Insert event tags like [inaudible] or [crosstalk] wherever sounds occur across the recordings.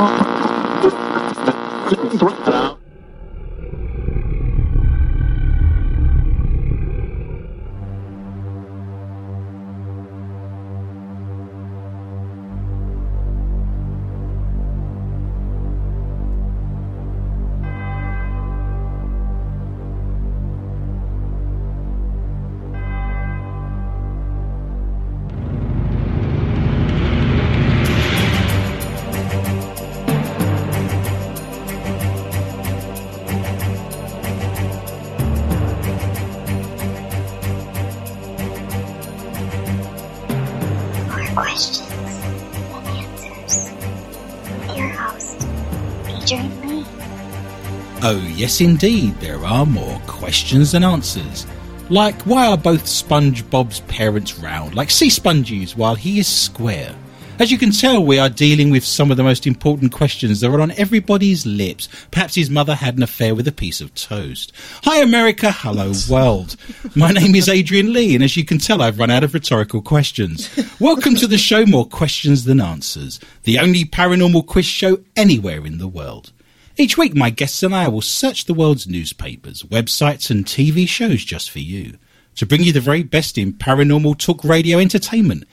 More yes, indeed, there are more questions than answers. Like, why are both SpongeBob's parents round, like sea sponges, while he is square? As you can tell, we are dealing with some of the most important questions that are on everybody's lips. Perhaps his mother had an affair with a piece of toast. Hi, America. Hello, world. My name is Adrian Lee, and as you can tell, I've run out of rhetorical questions. Welcome to the show More Questions Than Answers, the only paranormal quiz show anywhere in the world. Each week, my guests and I will search the world's newspapers, websites, and TV shows just for you to bring you the very best in paranormal talk radio entertainment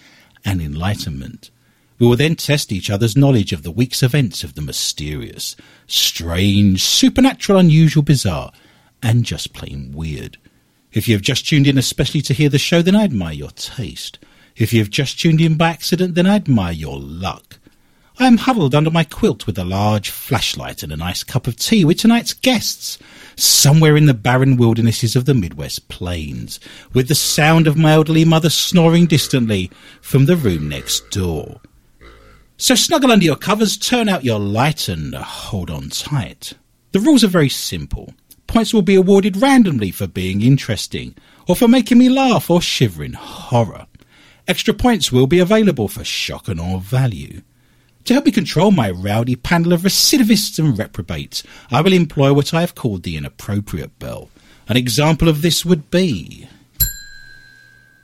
and enlightenment. We will then test each other's knowledge of the week's events of the mysterious, strange, supernatural, unusual, bizarre, and just plain weird. If you have just tuned in especially to hear the show, then I admire your taste. If you have just tuned in by accident, then I admire your luck. I am huddled under my quilt with a large flashlight and a nice cup of tea with tonight's guests, somewhere in the barren wildernesses of the Midwest plains, with the sound of my elderly mother snoring distantly from the room next door. So snuggle under your covers, turn out your light, and hold on tight. The rules are very simple. Points will be awarded randomly for being interesting, or for making me laugh or shiver in horror. Extra points will be available for shock and awe value. To help me control my rowdy panel of recidivists and reprobates, I will employ what I have called the inappropriate bell. An example of this would be.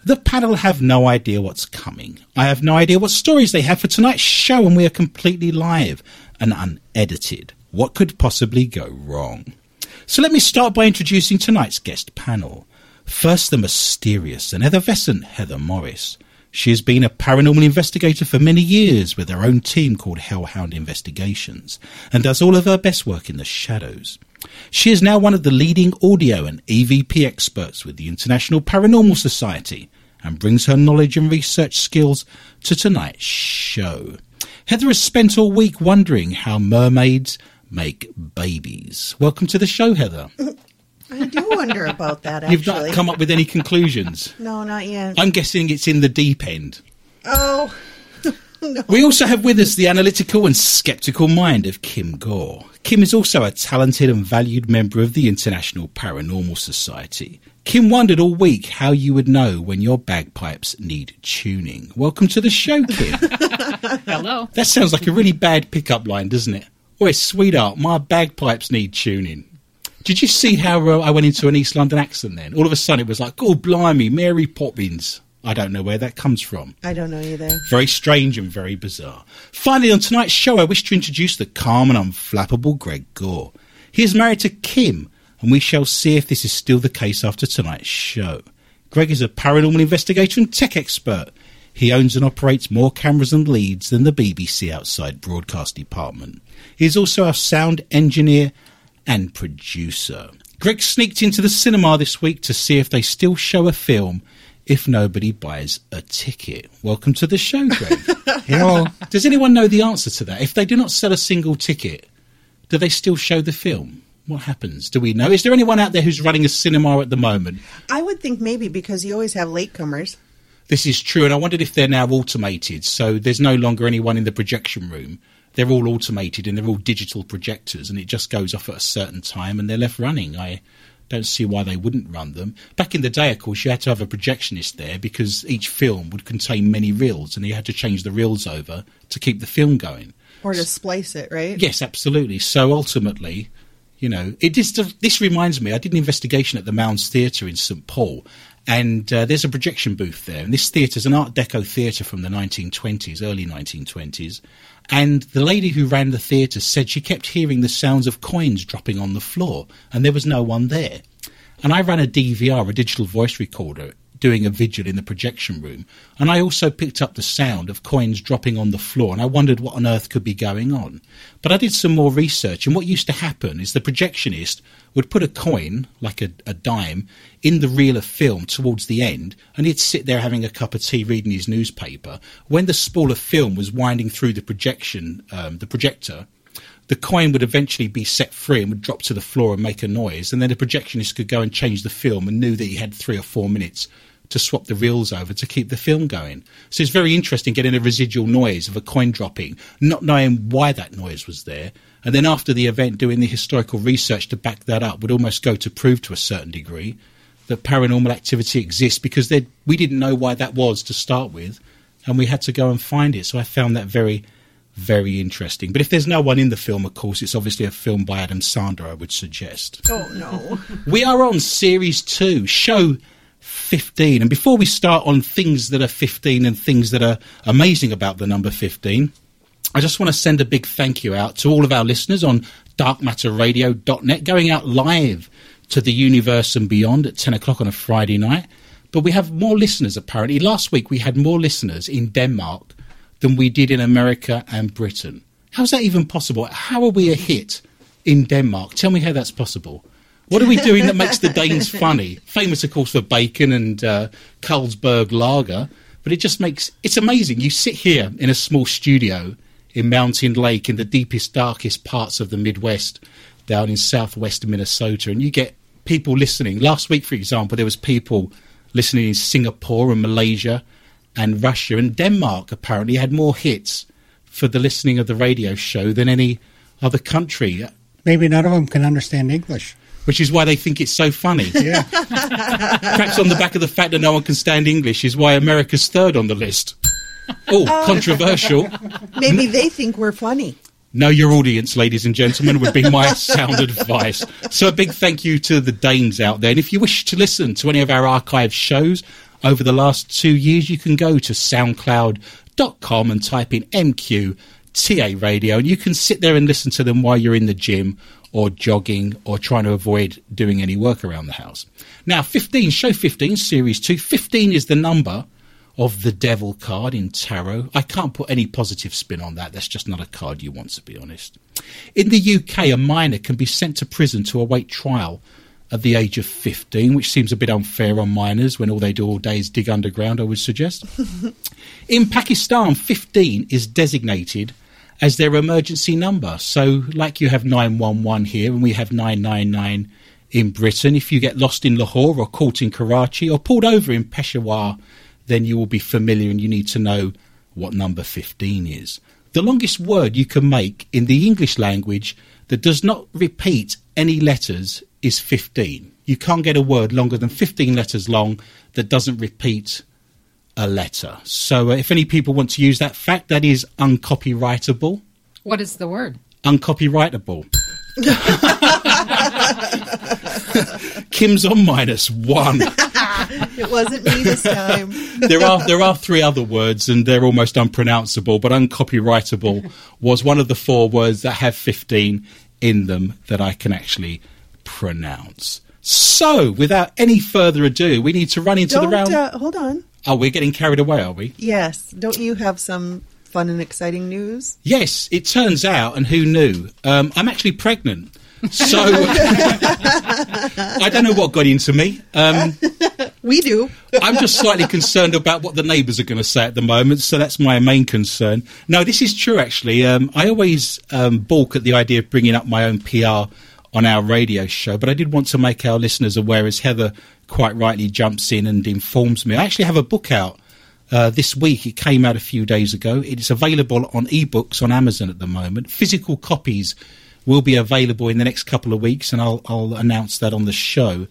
The panel have no idea what's coming. I have no idea what stories they have for tonight's show, and we are completely live and unedited. What could possibly go wrong? So let me start by introducing tonight's guest panel. First, the mysterious and effervescent Heather Morris. She has been a paranormal investigator for many years with her own team called Hellhound Investigations and does all of her best work in the shadows. She is now one of the leading audio and EVP experts with the International Paranormal Society and brings her knowledge and research skills to tonight's show. Heather has spent all week wondering how mermaids make babies. Welcome to the show, Heather. [laughs] I do wonder about that. Actually. [laughs] You've not come up with any conclusions. [laughs] no, not yet. I'm guessing it's in the deep end. oh, [laughs] no. We also have with us the analytical and skeptical mind of Kim Gore. Kim is also a talented and valued member of the International Paranormal Society. Kim wondered all week how you would know when your bagpipes need tuning. Welcome to the show, Kim. Hello. that sounds like a really bad pickup line, doesn't it? Oi, sweetheart, my bagpipes need tuning. Did you see how uh, I went into an East London accent then? All of a sudden it was like, oh, blimey, Mary Poppins. I don't know where that comes from. I don't know either. Very strange and very bizarre. Finally, on tonight's show, I wish to introduce the calm and unflappable Greg Gore. He is married to Kim, and we shall see if this is still the case after tonight's show. Greg is a paranormal investigator and tech expert. He owns and operates more cameras and leads than the BBC outside broadcast department. He is also our sound engineer and producer. Greg sneaked into the cinema this week to see if they still show a film if nobody buys a ticket. Welcome to the show, Greg. [laughs] Hello. Does anyone know the answer to that? If they do not sell a single ticket, do they still show the film? What happens? Do we know? Is there anyone out there who's running a cinema at the moment? I would think maybe because you always have latecomers. This is true, and I wondered if they're now automated, so there's no longer anyone in the projection room. They're all automated and they're all digital projectors, and it just goes off at a certain time and they're left running. I don't see why they wouldn't run them. Back in the day, of course, you had to have a projectionist there because each film would contain many reels, and you had to change the reels over to keep the film going. Or to splice it, right? Yes, absolutely. So ultimately, you know, it is. This reminds me. I did an investigation at the Mounds Theatre in St Paul, And uh, there's a projection booth there. And this theatre is an Art Deco theatre from the 1920s, early 1920s. And the lady who ran the theatre said she kept hearing the sounds of coins dropping on the floor, and there was no one there. And I ran a DVR, a digital voice recorder, doing a vigil in the projection room, and I also picked up the sound of coins dropping on the floor, and I wondered what on earth could be going on. But I did some more research, and what used to happen is the projectionist would put a coin, like a, a dime, in the reel of film towards the end, and he'd sit there having a cup of tea reading his newspaper. When the spool of film was winding through the projection, um, the projector, the coin would eventually be set free and would drop to the floor and make a noise, and then the projectionist could go and change the film and knew that he had three or four minutes to swap the reels over to keep the film going. So it's very interesting getting a residual noise of a coin dropping, not knowing why that noise was there, and then after the event doing the historical research to back that up would almost go to prove to a certain degree that paranormal activity exists because we didn't know why that was to start with, and we had to go and find it. So I found that very very interesting. But if there's no one in the film, of course, it's obviously a film by Adam Sandler, I would suggest. Oh, no. [laughs] we are on series two, show 15. And before we start on things that are 15 and things that are amazing about the number 15, I just want to send a big thank you out to all of our listeners on darkmatterradio.net, going out live to the universe and beyond at 10 o'clock on a Friday night. But we have more listeners apparently. Last week we had more listeners in Denmark than we did in America and Britain. How's that even possible? How are we a hit in Denmark? Tell me how that's possible. What are we doing that makes the Danes funny? Famous, of course, for bacon and uh, Carlsberg lager, but it just makes it's amazing. You sit here in a small studio in Mountain Lake in the deepest, darkest parts of the Midwest, down in southwest Minnesota, and you get people listening. Last week, for example, there was people listening in Singapore and Malaysia and Russia and Denmark apparently had more hits for the listening of the radio show than any other country. Maybe none of them can understand English. Which is why they think it's so funny. [laughs] Yeah. Perhaps on the back of the fact that no one can stand English is why America's third on the list. Oh, oh. controversial. [laughs] Maybe they think we're funny. Know your audience, ladies and gentlemen, would be my [laughs] sound advice. So a big thank you to the Danes out there. And if you wish to listen to any of our archive shows, over the last two years, you can go to soundcloud.com and type in MQTA radio, and you can sit there and listen to them while you're in the gym or jogging or trying to avoid doing any work around the house. Now, 15, show 15, series 2. 15 is the number of the devil card in tarot. I can't put any positive spin on that. That's just not a card you want, to be honest. In the UK, a minor can be sent to prison to await trial at the age of 15, which seems a bit unfair on minors when all they do all day is dig underground, I would suggest. [laughs] In Pakistan, 15 is designated as their emergency number. So, like you have 911 here and we have 999 in Britain, if you get lost in Lahore or caught in Karachi or pulled over in Peshawar, then you will be familiar and you need to know what number 15 is. The longest word you can make in the English language that does not repeat any letters is 15. You can't get a word longer than 15 letters long that doesn't repeat a letter. So uh, if any people want to use that fact, that is uncopyrightable. What is the word? Uncopyrightable. [laughs] Kim's on minus one. [laughs] It wasn't me this time. [laughs] there are there are three other words and they're almost unpronounceable, but uncopyrightable was one of the four words that have fifteen in them that I can actually pronounce. So, without any further ado, we need to run into Don't, the round. Uh, hold on. Oh, we're getting carried away, are we? Yes. Don't you have some fun and exciting news? Yes, it turns out, and who knew? Um, I'm actually pregnant. So [laughs] I don't know what got into me. Um, [laughs] We do. I'm just slightly concerned about what the neighbours are going to say at the moment, so that's my main concern. No, this is true actually. Um, I always um, balk at the idea of bringing up my own PR on our radio show, but I did want to make our listeners aware, as Heather quite rightly jumps in and informs me. I actually have a book out uh, this week. It came out a few days ago. It is available on ebooks on Amazon at the moment. Physical copies will be available in the next couple of weeks, and I'll, I'll announce that on the show.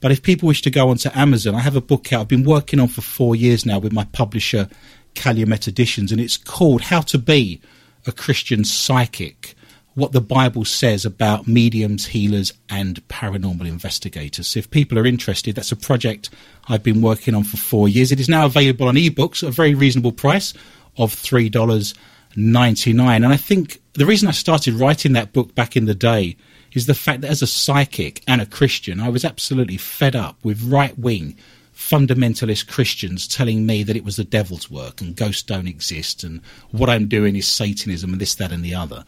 But if people wish to go onto Amazon, I have a book out I've been working on for four years now with my publisher, Calumet Editions, and it's called How to Be a Christian Psychic. What the Bible says about mediums, healers, and paranormal investigators. If people are interested, that's a project I've been working on for four years. It is now available on ebooks at a very reasonable price of $3.99. And I think the reason I started writing that book back in the day is the fact that as a psychic and a Christian, I was absolutely fed up with right wing fundamentalist Christians telling me that it was the devil's work and ghosts don't exist and what I'm doing is Satanism and this, that, and the other.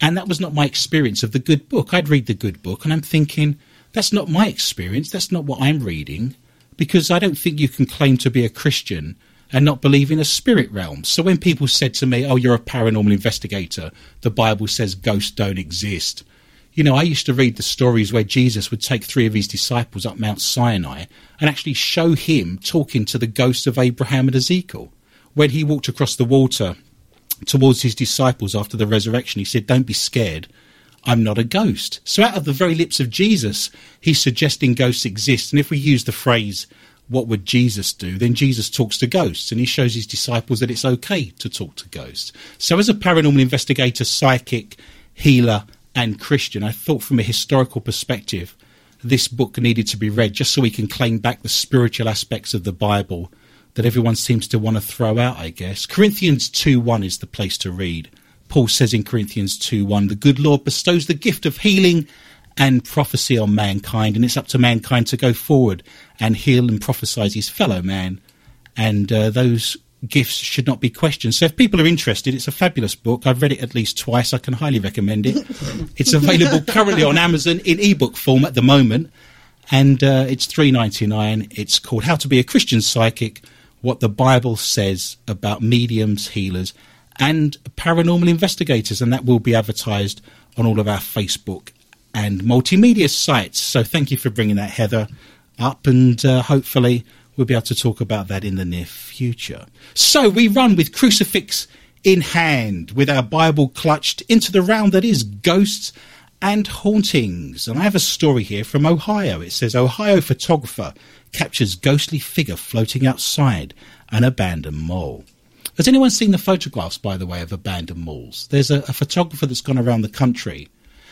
And that was not my experience of the good book. I'd read the good book and I'm thinking, that's not my experience. That's not what I'm reading because I don't think you can claim to be a Christian and not believe in a spirit realm. So when people said to me, oh, you're a paranormal investigator, the Bible says ghosts don't exist. You know, I used to read the stories where Jesus would take three of his disciples up Mount Sinai and actually show him talking to the ghosts of Abraham and Ezekiel. When he walked across the water towards his disciples after the resurrection, he said, Don't be scared. I'm not a ghost. So, out of the very lips of Jesus, he's suggesting ghosts exist. And if we use the phrase, what would Jesus do? Then Jesus talks to ghosts and he shows his disciples that it's okay to talk to ghosts. So, as a paranormal investigator, psychic, healer, and Christian, I thought from a historical perspective, this book needed to be read just so we can claim back the spiritual aspects of the Bible that everyone seems to want to throw out, I guess. Corinthians 2 1 is the place to read. Paul says in Corinthians 2 1, the good Lord bestows the gift of healing and prophecy on mankind, and it's up to mankind to go forward and heal and prophesy his fellow man. And uh, those gifts should not be questioned. So if people are interested, it's a fabulous book. I've read it at least twice. I can highly recommend it. [laughs] it's available currently on Amazon in ebook form at the moment, and uh, it's three ninety nine. It's called How to Be a Christian Psychic what the Bible says about mediums, healers, and paranormal investigators, and that will be advertised on all of our Facebook and multimedia sites. So thank you for bringing that, Heather, up, and uh, hopefully we'll be able to talk about that in the near future. So we run with crucifix in hand, with our Bible clutched into the round that is ghosts and hauntings. And I have a story here from Ohio. It says Ohio photographer captures ghostly figure floating outside an abandoned mall. Has anyone seen the photographs, by the way, of abandoned malls? There's a, a photographer that's gone around the country,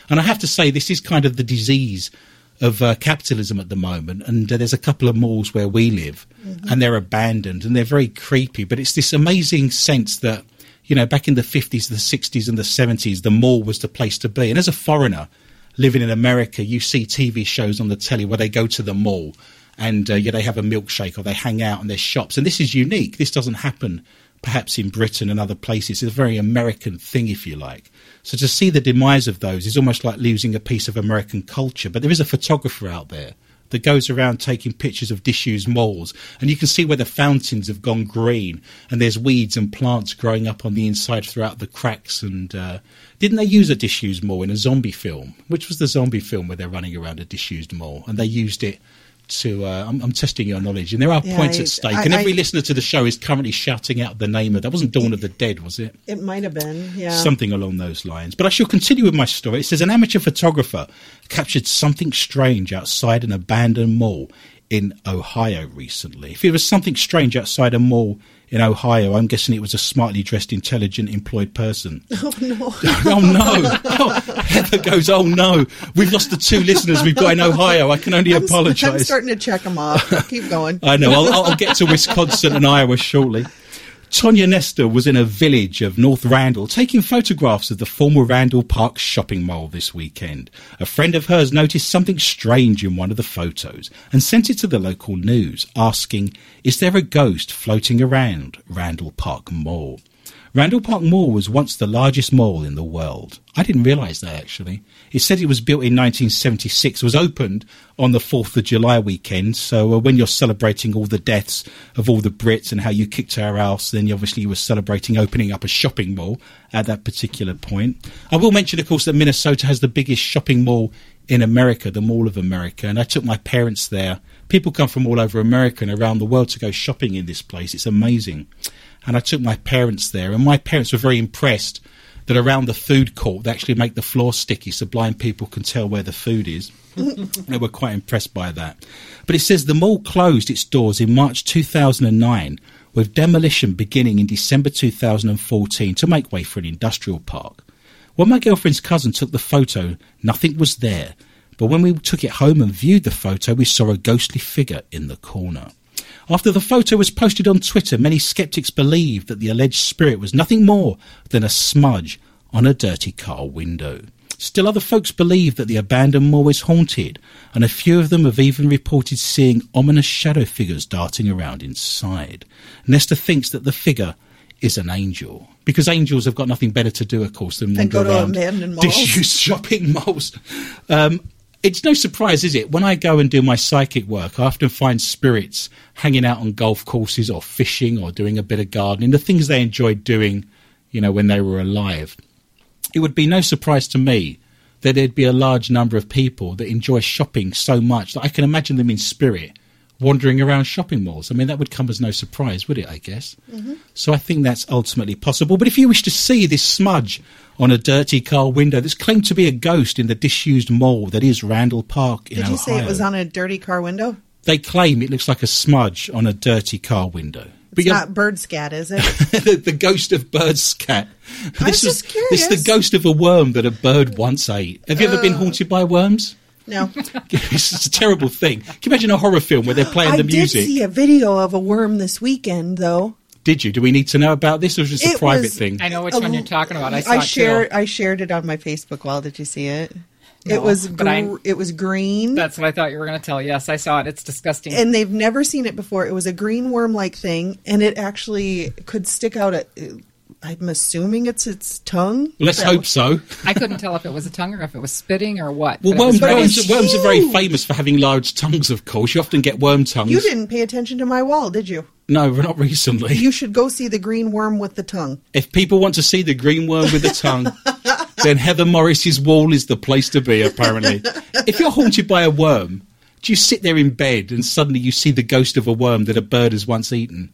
and I have to say this is kind of the disease of uh, capitalism at the moment. And uh, there's a couple of malls where we live, mm-hmm. and they're abandoned and they're very creepy. But it's this amazing sense that you know, back in the 50s, the 60s, and the 70s, the mall was the place to be. And as a foreigner living in America, you see TV shows on the telly where they go to the mall and uh, yeah, they have a milkshake or they hang out in their shops. And this is unique. This doesn't happen perhaps in Britain and other places. It's a very American thing, if you like. So to see the demise of those is almost like losing a piece of American culture. But there is a photographer out there that goes around taking pictures of disused malls, and you can see where the fountains have gone green, and there's weeds and plants growing up on the inside throughout the cracks. And uh, didn't they use a disused mall in a zombie film? Which was the zombie film where they're running around a disused mall, and they used it to uh, I'm, I'm, testing your knowledge and there are yeah, points at stake. I, and every I, listener to the show is currently shouting out the name of that wasn't dawn of the dead was it? It might have been yeah. Something along those lines. But i shall continue with my story. It says an amateur photographer captured something strange outside an abandoned mall in ohio recently if it was something strange outside a mall in Ohio. I'm guessing it was a smartly dressed, intelligent, employed person. [laughs] Oh, [laughs] oh no! oh no! Oh, Heather goes, "Oh no! We've lost the two listeners we've got in Ohio. I can only I'm, apologise." I'm starting to check them off. [laughs] Keep going. I know. I'll, I'll get to Wisconsin and Iowa shortly. Tonya Nestor was in a village of North Randall taking photographs of the former Randall Park shopping mall this weekend. A friend of hers noticed something strange in one of the photos and sent it to the local news, asking, Is there a ghost floating around Randall Park Mall? Randall Park Mall was once the largest mall in the world. I didn't realise that actually. It said it was built in 1976, was opened on the 4th of July weekend. So uh, when you're celebrating all the deaths of all the Brits and how you kicked our ass, then you obviously you were celebrating opening up a shopping mall at that particular point. I will mention, of course, that Minnesota has the biggest shopping mall in America, the Mall of America, and I took my parents there. People come from all over America and around the world to go shopping in this place. It's amazing and I took my parents there, and my parents were very impressed that around the food court they actually make the floor sticky so blind people can tell where the food is. [laughs] they were quite impressed by that. But it says the mall closed its doors in March 2009 with demolition beginning in December 2014 to make way for an industrial park. When my girlfriend's cousin took the photo, nothing was there. But when we took it home and viewed the photo, we saw a ghostly figure in the corner. After the photo was posted on Twitter, many skeptics believed that the alleged spirit was nothing more than a smudge on a dirty car window. Still, other folks believe that the abandoned mall is haunted, and a few of them have even reported seeing ominous shadow figures darting around inside. Nesta thinks that the figure is an angel because angels have got nothing better to do, of course, than wander around disused [laughs] shopping malls. Um, it's no surprise, is it? When I go and do my psychic work, I often find spirits hanging out on golf courses or fishing or doing a bit of gardening, the things they enjoyed doing, you know, when they were alive. It would be no surprise to me that there'd be a large number of people that enjoy shopping so much that I can imagine them in spirit wandering around shopping malls. I mean, that would come as no surprise, would it? I guess. Mm-hmm. So I think that's ultimately possible. But if you wish to see this smudge on a dirty car window that's claimed to be a ghost in the disused mall that is Randall Park in Did you say it was on a dirty car window? they claim it looks like a smudge on a dirty car window. It's not bird scat, is it? [laughs] the, the ghost of bird's cat. I was is- just This is curious. the ghost of a worm that a bird once ate. Have you ever been uh, haunted by worms? No. [laughs] it's a terrible thing. Can you imagine a horror film where they're playing I the did music? see a video of a worm this weekend, though. Did you? Do we need to know about this, or is this a private was- thing? I know which A one you're talking about. I saw I shared. too. I shared it on my Facebook wall. Did you see it? No, it was. but I- it was green, That's what I thought you were going to tell. Yes, I saw it. It's disgusting. and they've never seen it before. It was a green worm-like thing, and it actually could stick out. A, I'm assuming it's its tongue. Let's That hope so. I couldn't tell if it was a tongue or if it was spitting or what. Well, but it was worms, very- worms, worms are very famous for having large tongues, of course. You often get worm tongues. You didn't pay attention to my wall, did you? No, not recently. You should go see the green worm with the tongue. If people want to see the green worm with the tongue, [laughs] then Heather Morris's wall is the place to be, apparently. if you're haunted by a worm, do you sit there in bed and suddenly you see the ghost of a worm that a bird has once eaten?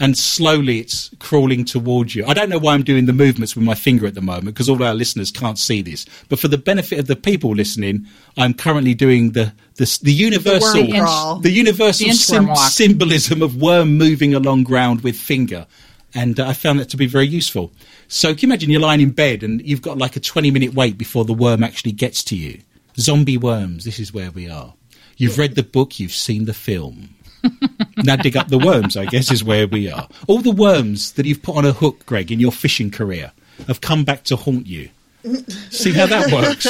And slowly it's crawling towards you. I don't know why I'm doing the movements with my finger at the moment because all our listeners can't see this. But for the benefit of the people listening, I'm currently doing the the, the universal crawl. the universal The walk. symbolism of worm moving along ground with finger. And uh, I found that to be very useful. So can you imagine you're lying in bed and you've got like a 20 minute wait before the worm actually gets to you? Zombie worms, this is where we are. You've read the book, you've seen the film. [laughs] now dig up the worms, I guess, is where we are. All the worms that you've put on a hook, Greg, in your fishing career have come back to haunt you. See how that works?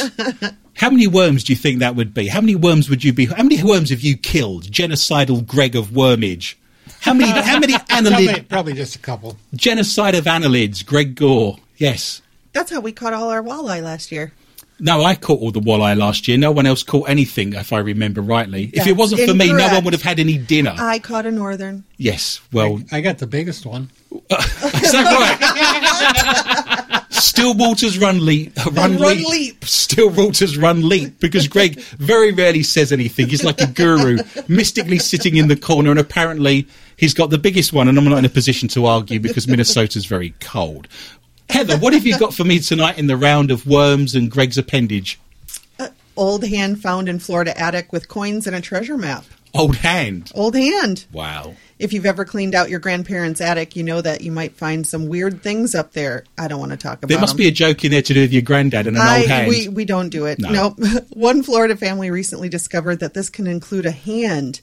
How many worms do you think that would be? How many worms would you be? How many worms have you killed? Genocidal Greg of Wormage. How many? How many [laughs] Probably, probably just a couple. Genocide of annelids. Greg Gore. Yes. That's how we caught all our walleye last year. No, I caught all the walleye last year. No one else caught anything, if I remember rightly. if it wasn't for me, no one would have had any dinner. I caught a northern. yes. Well, I got the biggest one. [laughs] Is that right? Still Walters run leap. Run, Run leap. leap. Still Walters run leap. Because Greg very rarely says anything. He's like a guru, mystically sitting in the corner, and apparently he's got the biggest one. And I'm not in a position to argue because Minnesota's very cold. Heather, what have you got for me tonight in the round of worms and Greg's appendage? Uh, old hand found in Florida attic with coins and a treasure map. Old hand. Old hand. Wow. If you've ever cleaned out your grandparents' attic, you know that you might find some weird things up there. I don't want to talk about There must them. be a joke in there to do with your granddad and an old I, hand. we, we don't do it. No. Nope. [laughs] One Florida family recently discovered that this can include a hand.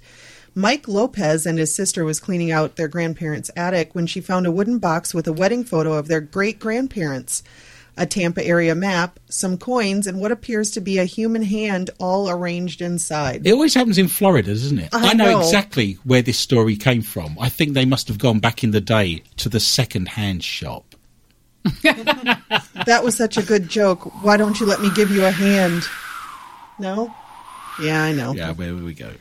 Mike Lopez and his sister was cleaning out their grandparents' attic when she found a wooden box with a wedding photo of their great grandparents, a Tampa area map, some coins, and what appears to be a human hand all arranged inside. It always happens in Florida, doesn't it? I know, know. exactly where this story came from. I think they must have gone back in the day to the second-hand shop. That was such a good joke. Why don't you let me give you a hand? No? Yeah, I know. Yeah, where we go.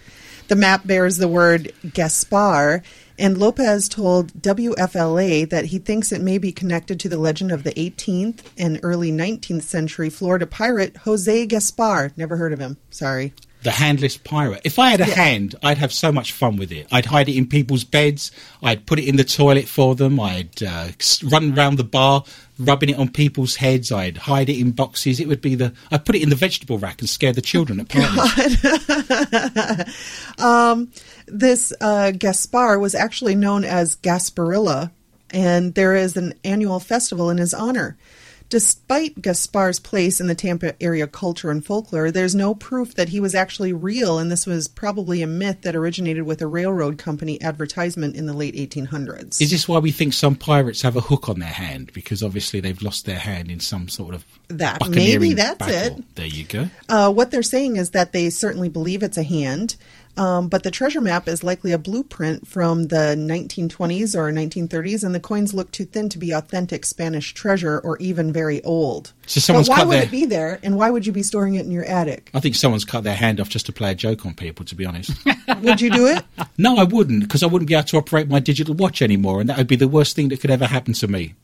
The map bears the word Gaspar, and Lopez told WFLA that he thinks it may be connected to the legend of the 18th and early 19th century Florida pirate Jose Gaspar. Never heard of him. Sorry. The handless pirate. If I had a hand, I'd have so much fun with it. I'd hide it in people's beds. I'd put it in the toilet for them. I'd uh, run around the bar, rubbing it on people's heads. I'd hide it in boxes. It would be the. I'd put it in the vegetable rack and scare the children [laughs] at parties. [laughs] This uh, Gaspar was actually known as Gasparilla, and there is an annual festival in his honor. Despite Gaspar's place in the Tampa area culture and folklore, there's no proof that he was actually real, and this was probably a myth that originated with a railroad company advertisement in the late 1800s. Is this why we think some pirates have a hook on their hand? Because obviously they've lost their hand in some sort of That- maybe that's battle. it. There you go. Uh, what they're saying is that they certainly believe it's a hand, um, but the treasure map is likely a blueprint from the 1920s or 1930s, and the coins look too thin to be authentic Spanish treasure or even very old. So someone's but why would their- it be there, and why would you be storing it in your attic? I think someone's cut their hand off just to play a joke on people. To be honest, [laughs] Would you do it? no, I wouldn't, because I wouldn't be able to operate my digital watch anymore, and that would be the worst thing that could ever happen to me.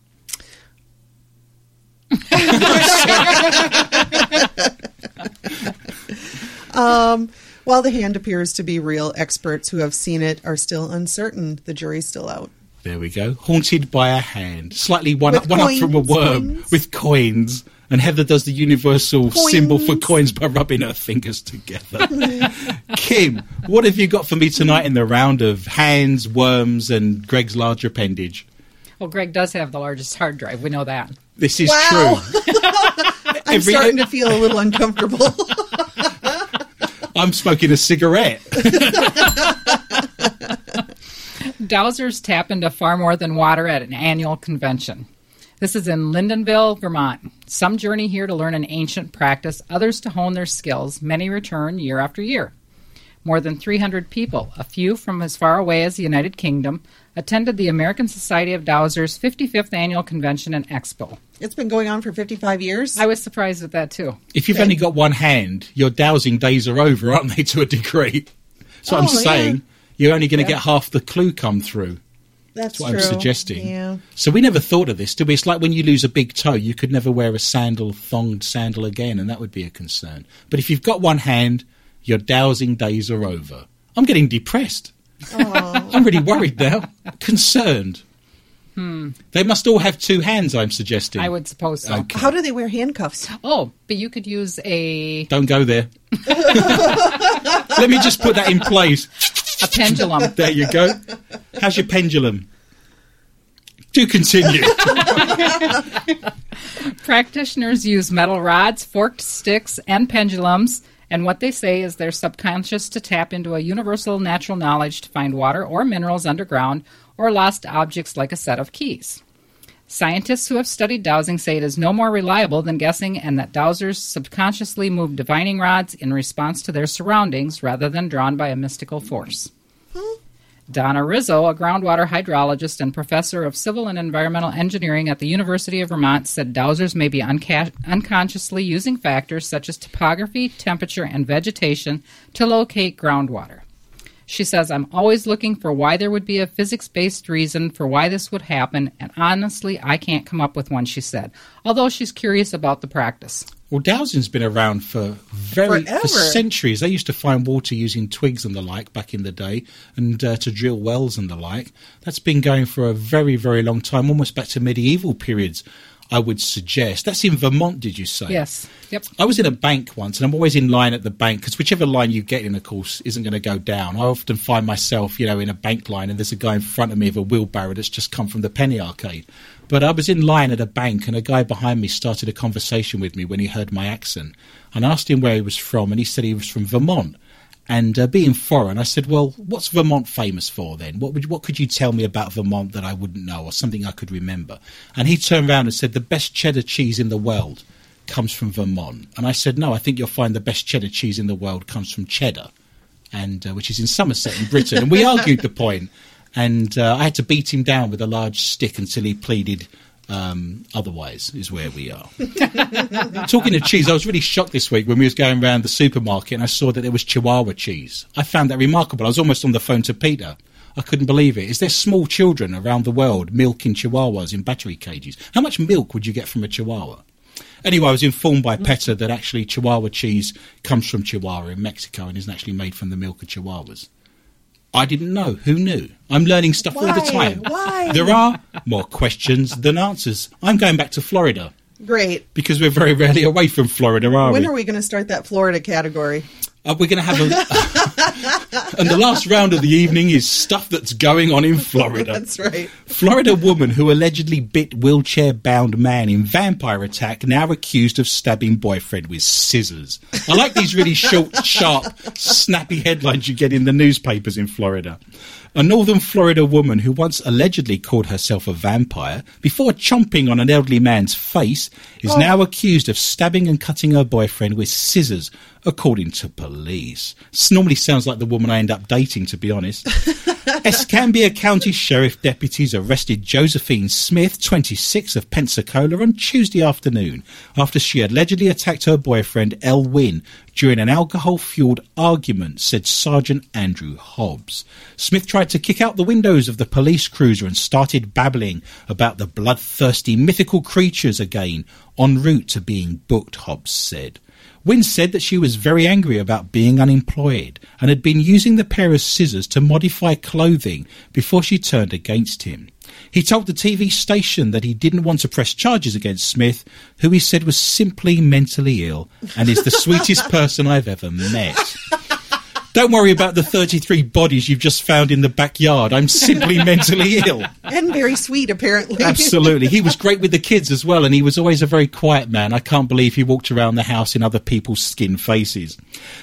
[laughs] While the hand appears to be real, experts who have seen it are still uncertain. The jury's still out. There we go. Haunted by a hand, slightly one With up, one up from a worm coins. with coins. And Heather does the universal Coins. symbol for coins by rubbing her fingers together. [laughs] Kim, what have you got for me tonight in the round of hands, worms, and Greg's large appendage? Well, Greg does have the largest hard drive. We know that. This is Wow. true. [laughs] I'm Every- starting to feel a little uncomfortable. [laughs] I'm smoking a cigarette. [laughs] Dowsers tap into far more than water at an annual convention. This is in Lyndonville, Vermont. Some journey here to learn an ancient practice, others to hone their skills. Many return year after year. More than 300 people, a few from as far away as the United Kingdom, attended the American Society of Dowsers 55th Annual Convention and Expo. it's been going on for 55 years. I was surprised at that too. If you've only got one hand, your dowsing days are over, aren't they, to a degree? So Oh, I'm yeah. saying. You're only going to Yeah. get half the clue come through. That's That's what true. I'm suggesting. Yeah. So we never thought of this, did we? It's like when you lose a big toe, you could never wear a sandal, thonged sandal again, and that would be a concern. But if you've got one hand, your dowsing days are over. I'm getting depressed. I'm really worried now. Concerned. Hmm. They must all have two hands, I'm suggesting. I would suppose so. Okay. How do they wear handcuffs? Oh, but you could use a, Don't go there. [laughs] Let me just put that in place. a pendulum. There you go. How's your pendulum? Do continue. [laughs] Practitioners use metal rods, forked sticks, and pendulums, and what they say is they're subconscious to tap into a universal natural knowledge to find water or minerals underground or lost objects like a set of keys. Scientists who have studied dowsing say it is no more reliable than guessing, and that dowsers subconsciously move divining rods in response to their surroundings rather than drawn by a mystical force. Hmm. Donna Rizzo, a groundwater hydrologist and professor of civil and environmental engineering at the University of Vermont, said dowsers may be unca- unconsciously using factors such as topography, temperature, and vegetation to locate groundwater. She says, I'm always looking for why there would be a physics based reason for why this would happen, and honestly, I can't come up with one, she said, although she's curious about the practice. Well, dowsing's been around for very for centuries. They used to find water using twigs and the like back in the day, and uh, to drill wells and the like. That's been going for a very, very long time, almost back to medieval periods. I would suggest that's in Vermont. Did you say? Yes. Yep. I was in a bank once, and I'm always in line at the bank because whichever line you get in, of course, isn't going to go down. I often find myself, you know, in a bank line, and there's a guy in front of me with a wheelbarrow that's just come from the penny arcade. But I was in line at a bank, and a guy behind me started a conversation with me when he heard my accent, and I asked him where he was from, and he said he was from Vermont. And uh, being foreign, I said, "Well, what's Vermont famous for then? What would what could you tell me about Vermont that I wouldn't know, or something I could remember?" And he turned around and said, "The best cheddar cheese in the world comes from Vermont." And I said, "No, I think you'll find the best cheddar cheese in the world comes from Cheddar, and uh, which is in Somerset in Britain." And we [laughs] argued the point, and uh, I had to beat him down with a large stick until he pleaded. Um, otherwise, is where we are. [laughs] Talking of cheese, I was really shocked this week when we was going around the supermarket and I saw that there was Chihuahua cheese. I found that remarkable. I was almost on the phone to PETA. I couldn't believe it. Is there small children around the world milking Chihuahuas in battery cages? How much milk would you get from a Chihuahua? Anyway, I was informed by PETA that actually Chihuahua cheese comes from Chihuahua in Mexico and isn't actually made from the milk of Chihuahuas. I didn't know. Who knew? I'm learning stuff all the time. Why? There are more questions than answers. I'm going back to Florida Great. because we're very rarely away from Florida, are When we? When are we going to start that Florida category? Uh, we're going to have a [laughs] and the last round of the evening is stuff that's going on in Florida. [laughs] That's right. Florida woman who allegedly bit wheelchair bound man in vampire attack now accused of stabbing boyfriend with scissors. I like these really short, sharp, snappy headlines you get in the newspapers in Florida. A northern Florida woman who once allegedly called herself a vampire before chomping on an elderly man's face is oh. now accused of stabbing and cutting her boyfriend with scissors, according to police. This normally sounds like the woman I end up dating, to be honest. [laughs] Escambia County Sheriff deputies arrested Josephine Smith, 26, of Pensacola, on Tuesday afternoon after she allegedly attacked her boyfriend, El Wynn, during an alcohol fueled argument, said Sergeant Andrew Hobbs. Smith tried to kick out the windows of the police cruiser and started babbling about the bloodthirsty mythical creatures again, en route to being booked, Hobbs said. Wynne said that she was very angry about being unemployed and had been using the pair of scissors to modify clothing before she turned against him. He told the TV station that he didn't want to press charges against Smith, who he said was simply mentally ill and is the sweetest [laughs] person I've ever met. Don't worry about the 33 bodies you've just found in the backyard. I'm simply [laughs] mentally ill. And very sweet, apparently. Absolutely. He was [laughs] great with the kids as well, and he was always a very quiet man. I can't believe he walked around the house in other people's skin faces.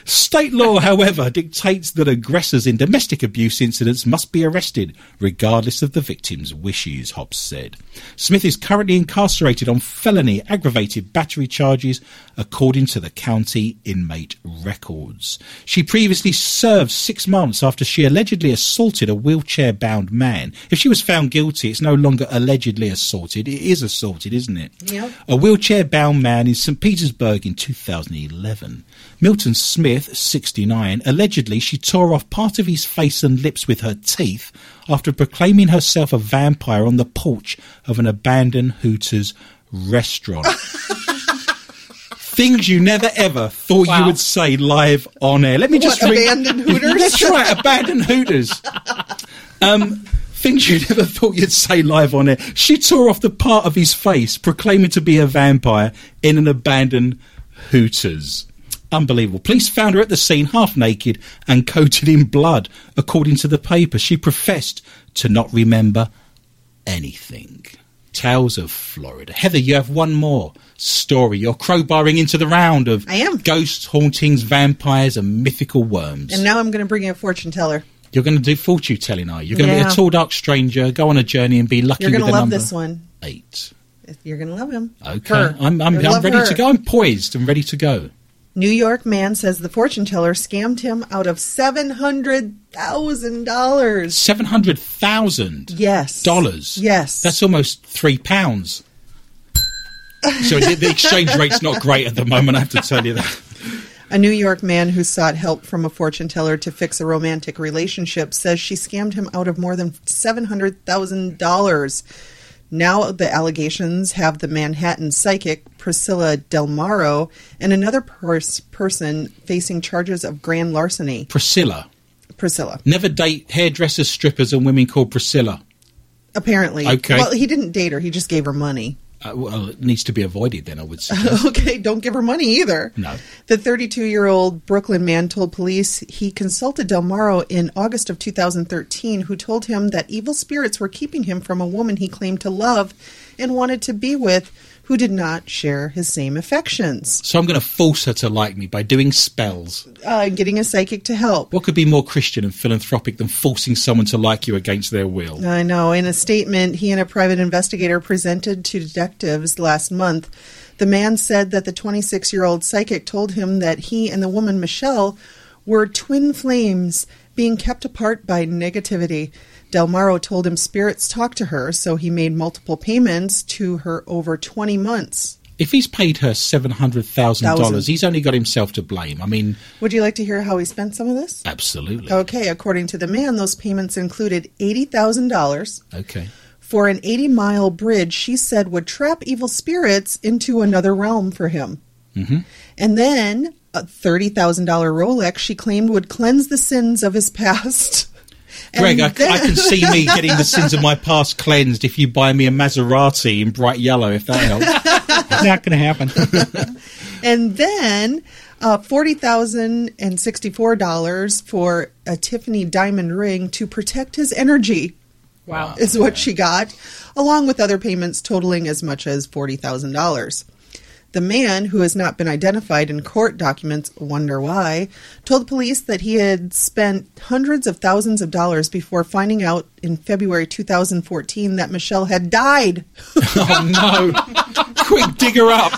State law, [laughs] however, dictates that aggressors in domestic abuse incidents must be arrested, regardless of the victim's wishes, Hobbs said. Smith is currently incarcerated on felony aggravated battery charges, according to the county inmate records. She previously served six months after she allegedly assaulted a wheelchair bound man. If she was found guilty, it's no longer allegedly assaulted. It is assaulted, isn't it? Yep. A wheelchair bound man in St. Petersburg in 2011. Milton Smith, 69, allegedly she tore off part of his face and lips with her teeth after proclaiming herself a vampire on the porch of an abandoned Hooters restaurant. [laughs] Things you never ever thought you would say live on air. Let me just What, read- abandoned [laughs] Hooters? That's right, abandoned Hooters. Um, things you never thought you'd say live on air. She tore off the part of his face, proclaiming to be a vampire in an abandoned Hooters. Unbelievable. Police found her at the scene half naked and coated in blood. According to the paper, she professed to not remember anything. Tales of Florida. Heather, you have one more story. You're crowbarring into the round of I am. ghosts, hauntings, vampires, and mythical worms. And now I'm going to bring in a fortune teller. You're going to do fortune telling, are you? You're going to be a tall, dark stranger, go on a journey, and be lucky You're with going the to love number this one. eight. You're going to love him. Okay, Her. I'm, I'm, I'm ready her. to go. I'm poised and ready to go. New York man says the fortune teller scammed him out of seven hundred thousand dollars. Seven hundred thousand Yes. dollars. Yes. that's almost three pounds. So the, the exchange rate's not great at the moment. I have to tell you that. A New York man who sought help from a fortune teller to fix a romantic relationship says she scammed him out of more than $700,000. Now the allegations have the Manhattan psychic Priscilla Del Maro and another pers- person facing charges of grand larceny. Priscilla. Priscilla, Never date hairdressers, strippers, and women called Priscilla. apparently. Okay. Well, he didn't date her, he just gave her money. Uh, well, it needs to be avoided then, I would [laughs] suggest. Okay, don't give her money either. No. The 32 year old Brooklyn man told police he consulted Del Maro in August of 2013, who told him that evil spirits were keeping him from a woman he claimed to love and wanted to be with, who did not share his same affections. so I'm going to force her to like me by doing spells. Uh, getting a psychic to help. What could be more Christian and philanthropic than forcing someone to like you against their will? I know. In a statement he and a private investigator presented to detectives last month, the man said that the 26 year old psychic told him that he and the woman, Michelle, were twin flames being kept apart by negativity. Del Maro told him spirits talked to her, so he made multiple payments to her over 20 months. If he's paid her seven hundred thousand dollars, he's only got himself to blame. I mean, Would you like to hear how he spent some of this? absolutely. Okay, according to the man, those payments included $80,000 Okay. for an 80 mile bridge she said would trap evil spirits into another realm for him. hmm And then a $30,000 Rolex she claimed would cleanse the sins of his [laughs] past. Greg, I, I can see me getting the sins of my past cleansed if you buy me a Maserati in bright yellow, if that helps. it's Not going to happen. [laughs] and then uh, forty thousand and sixty-four dollars for a Tiffany diamond ring to protect his energy. Wow. is what she got, along with other payments totaling as much as forty thousand dollars. The man, who has not been identified in court documents, wonder why, told police that he had spent hundreds of thousands of dollars before finding out in February 2014 that Michelle had died. [laughs] Oh no! Quick, dig her up.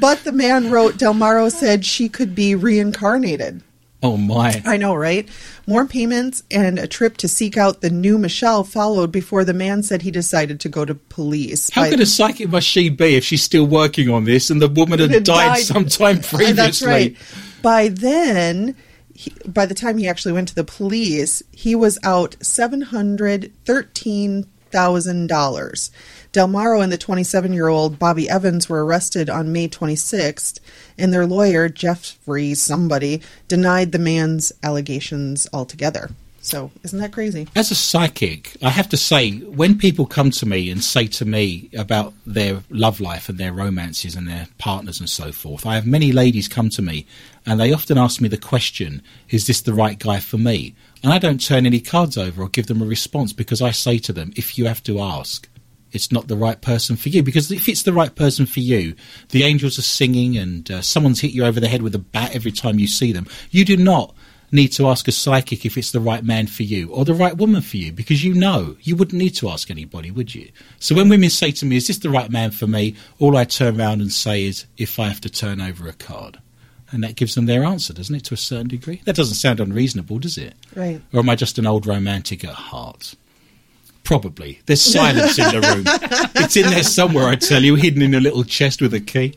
But the man wrote, Delmaro said she could be reincarnated. Oh my! I know, right? More payments and a trip to seek out the new Michelle followed before the man said he decided to go to police. How good a psychic must she be if she's still working on this and the woman had died, died. [laughs] sometime previously? That's right. By then, he, by the time he actually went to the police, he was out seven hundred thirteen thousand dollars. Delmaro and the twenty-seven-year-old Bobby Evans were arrested on May twenty-sixth, and their lawyer Jeffrey somebody denied the man's allegations altogether. So, isn't that crazy? As a psychic, I have to say, when people come to me and say to me about their love life and their romances and their partners and so forth, I have many ladies come to me and they often ask me the question, is this the right guy for me? And I don't turn any cards over or give them a response because I say to them, if you have to ask, it's not the right person for you. Because if it's the right person for you, the angels are singing and uh, someone's hit you over the head with a bat every time you see them. You do not need to ask a psychic if it's the right man for you or the right woman for you because you know you wouldn't need to ask anybody, would you? So when women say to me, Is this the right man for me? all I turn around and say is, If I have to turn over a card. And that gives them their answer, doesn't it, to a certain degree? That doesn't sound unreasonable, does it? Right. Or am I just an old romantic at heart? Probably. There's silence in the room. [laughs] It's in there somewhere, I tell you, hidden in a little chest with a key.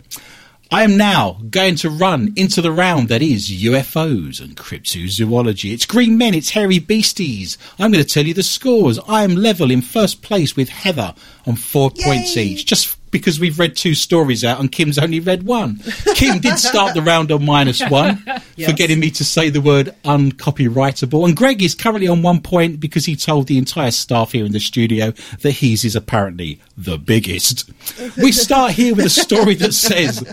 I am now going to run into the round that is UFOs and cryptozoology. It's green men, it's hairy beasties. I'm going to tell you the scores. I am level in first place with Heather on four points each, just because we've read two stories out and Kim's only read one. Kim did start the round on minus one [laughs] for getting me to say the word uncopyrightable. And Greg is currently on one point because he told the entire staff here in the studio that his is apparently the biggest. We start here with a story that says.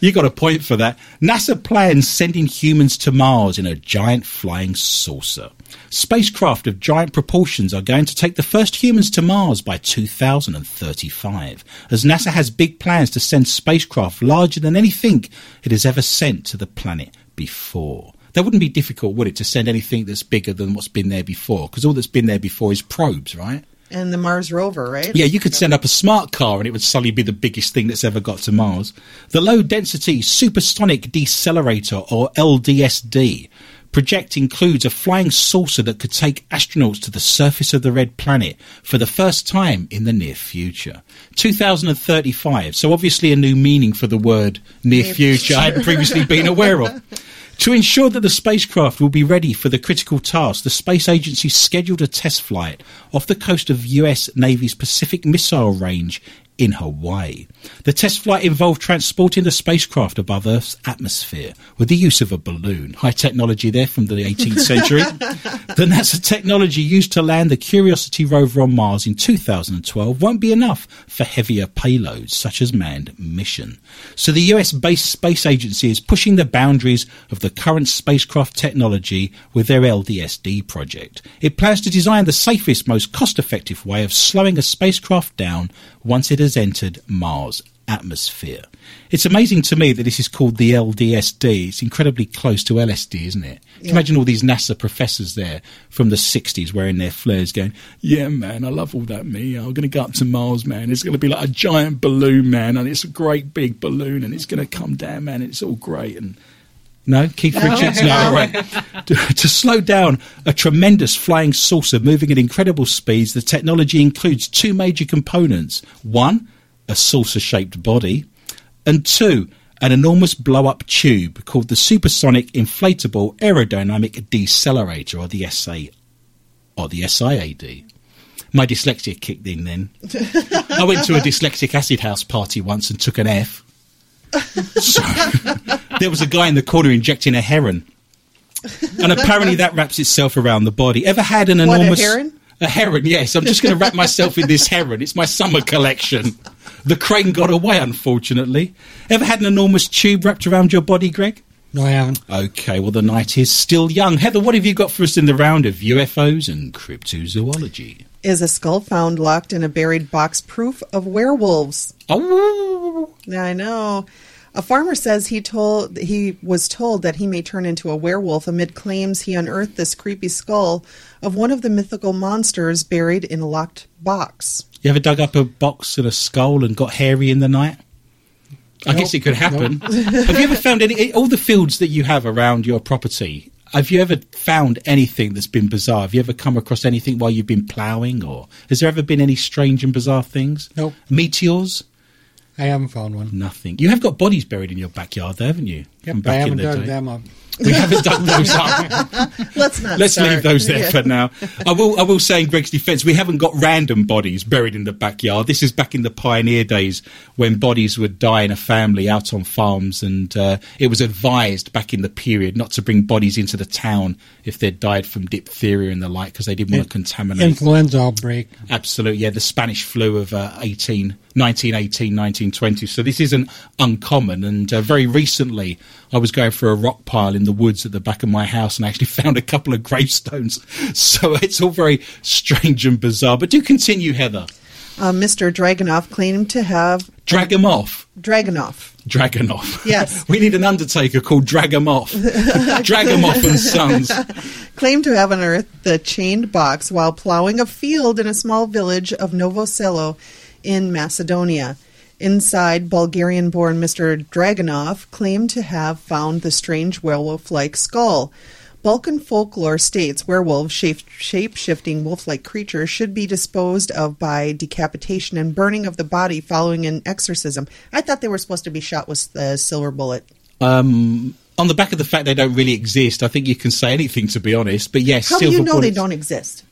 You got a point for that. NASA plans sending humans to Mars in a giant flying saucer. Spacecraft of giant proportions are going to take the first humans to Mars by 2035, as NASA has big plans to send spacecraft larger than anything it has ever sent to the planet before. That wouldn't be difficult, would it, to send anything that's bigger than what's been there before? Because all that's been there before is probes, right? And the Mars rover, right? Yeah, you could send up a smart car and it would suddenly be the biggest thing that's ever got to Mars. The Low Density Supersonic Decelerator, or LDSD, project includes a flying saucer that could take astronauts to the surface of the red planet for the first time in the near future. 2035, so obviously a new meaning for the word near Near future I hadn't previously been [laughs] aware of. To ensure that the spacecraft will be ready for the critical task, the space agency scheduled a test flight off the coast of US Navy's Pacific Missile Range in Hawaii. The test flight involved transporting the spacecraft above Earth's atmosphere with the use of a balloon. High technology there from the 18th century. [laughs] the NASA technology used to land the Curiosity rover on Mars in 2012 won't be enough for heavier payloads such as manned mission. So the US based space agency is pushing the boundaries of the current spacecraft technology with their LDSD project. It plans to design the safest, most cost effective way of slowing a spacecraft down once it has entered Mars atmosphere. It's amazing to me that this is called the LDSD. It's incredibly close to LSD, isn't it? You Imagine all these NASA professors there from the 60s wearing their flares going, Yeah, man, I love all that, me. I'm going to go up to Mars, man. It's going to be like a giant balloon, man, and it's a great big balloon, and it's going to come down, man. It's all great. And no, Keith [laughs] Richards. No, right. to, to slow down a tremendous flying saucer moving at incredible speeds, the technology includes two major components: one, a saucer-shaped body, and two, an enormous blow-up tube called the Supersonic Inflatable Aerodynamic Decelerator, or the SA, or the SIAD. My dyslexia kicked in then. [laughs] I went to a dyslexic acid house party once and took an F. So, there was a guy in the corner injecting a heron. And apparently that wraps itself around the body. Ever had an What, a enormous heron? A heron, yes. I'm just going to wrap myself in this heron. It's my summer collection. The crane got away, unfortunately. Ever had an enormous tube wrapped around your body, Greg? No, I haven't. Okay, well, the night is still young. Heather, what have you got for us in the round of UFOs and cryptozoology? Is a skull found locked in a buried box proof of werewolves? Oh, I know. A farmer says he told he was told that he may turn into a werewolf amid claims he unearthed this creepy skull of one of the mythical monsters buried in a locked box. you ever dug up a box and a skull and got hairy in the night? I Nope. guess it could happen. [laughs] have you ever found any, all the fields that you have around your property? Have you ever found anything that's been bizarre? Have you ever come across anything while you've been ploughing, or has there ever been any strange and bizarre things? Nope. Meteors? I haven't found one. Nothing. You have got bodies buried in your backyard, though, haven't you? Yep, From I back in haven't the dug day. them up. We haven't dug those up. [laughs] Let's not. Let's start. leave those there Yeah. for now. I will. I will say in Greg's defence, we haven't got random bodies buried in the backyard. This is back in the pioneer days when bodies would die in a family out on farms, and uh, it was advised back in the period not to bring bodies into the town if they'd died from diphtheria and the like, because they didn't want to contaminate. Influenza outbreak. Absolutely, yeah, the Spanish flu of uh, 18, 1918, 1920. So this isn't uncommon. And uh, very recently, I was going for a rock pile in the woods at the back of my house and actually [laughs] found a couple of gravestones. So it's all very strange and bizarre. But do continue, Heather. Uh, Mr. Dragonoff claimed to have Drag off. Dragonoff. Dragonoff. Yes. [laughs] we need an undertaker called Drag 'em off. [laughs] Drag 'em off and Sons. claimed to have unearthed the chained box while plowing a field in a small village of Novoselo in Macedonia. Inside, Bulgarian born Mr. Dragonov claimed to have found the strange werewolf like skull. Balkan folklore states werewolves, shape shifting wolf like creatures, should be disposed of by decapitation and burning of the body following an exorcism. I thought they were supposed to be shot with the silver bullet. Um, on the back of the fact they don't really exist, I think you can say anything, to be honest. But yes, How do you know they don't exist?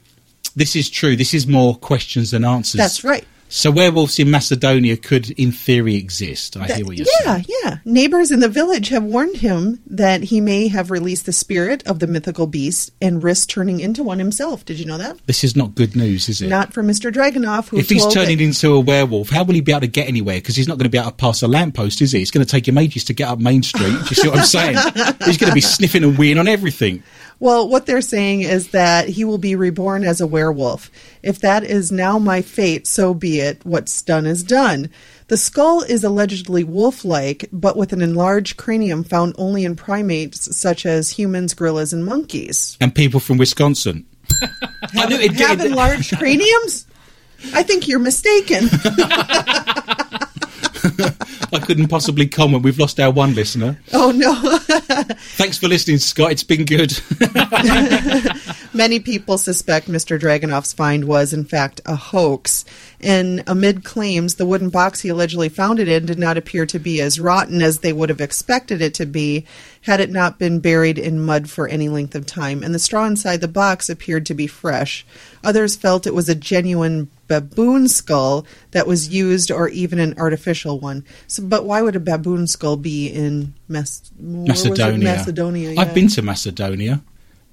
This is true. This is more questions than answers. That's right. So werewolves in Macedonia could, in theory, exist. I hear what you're yeah, saying. yeah. yeah. Neighbors in the village have warned him that he may have released the spirit of the mythical beast and risked turning into one himself. Did you know that? This is not good news, is it? Not for Mr. Dragonoff, who if he's turning it- into a werewolf, how will he be able to get anywhere? Because he's not going to be able to pass a lamppost, is he? It's going to take him ages to get up Main Street. Do you see what I'm saying? [laughs] he's going to be sniffing and weeing on everything. Well, what they're saying is that he will be reborn as a werewolf. If that is now my fate, so be it. What's done is done. The skull is allegedly wolf like, but with an enlarged cranium found only in primates such as humans, gorillas, and monkeys. And people from Wisconsin. I knew it Have did. enlarged craniums? I think you're mistaken. [laughs] [laughs] I couldn't possibly comment. We've lost our one listener. oh, no. [laughs] Thanks for listening, Scott. It's been good. [laughs] Many people suspect Mr. Dragonoff's find was, in fact, a hoax. And amid claims, the wooden box he allegedly found it in did not appear to be as rotten as they would have expected it to be had it not been buried in mud for any length of time. And the straw inside the box appeared to be fresh. Others felt it was a genuine baboon skull that was used or even an artificial one. So, but why would a baboon skull be in Mas- where was it? Macedonia. Macedonia. yeah. I've been to Macedonia.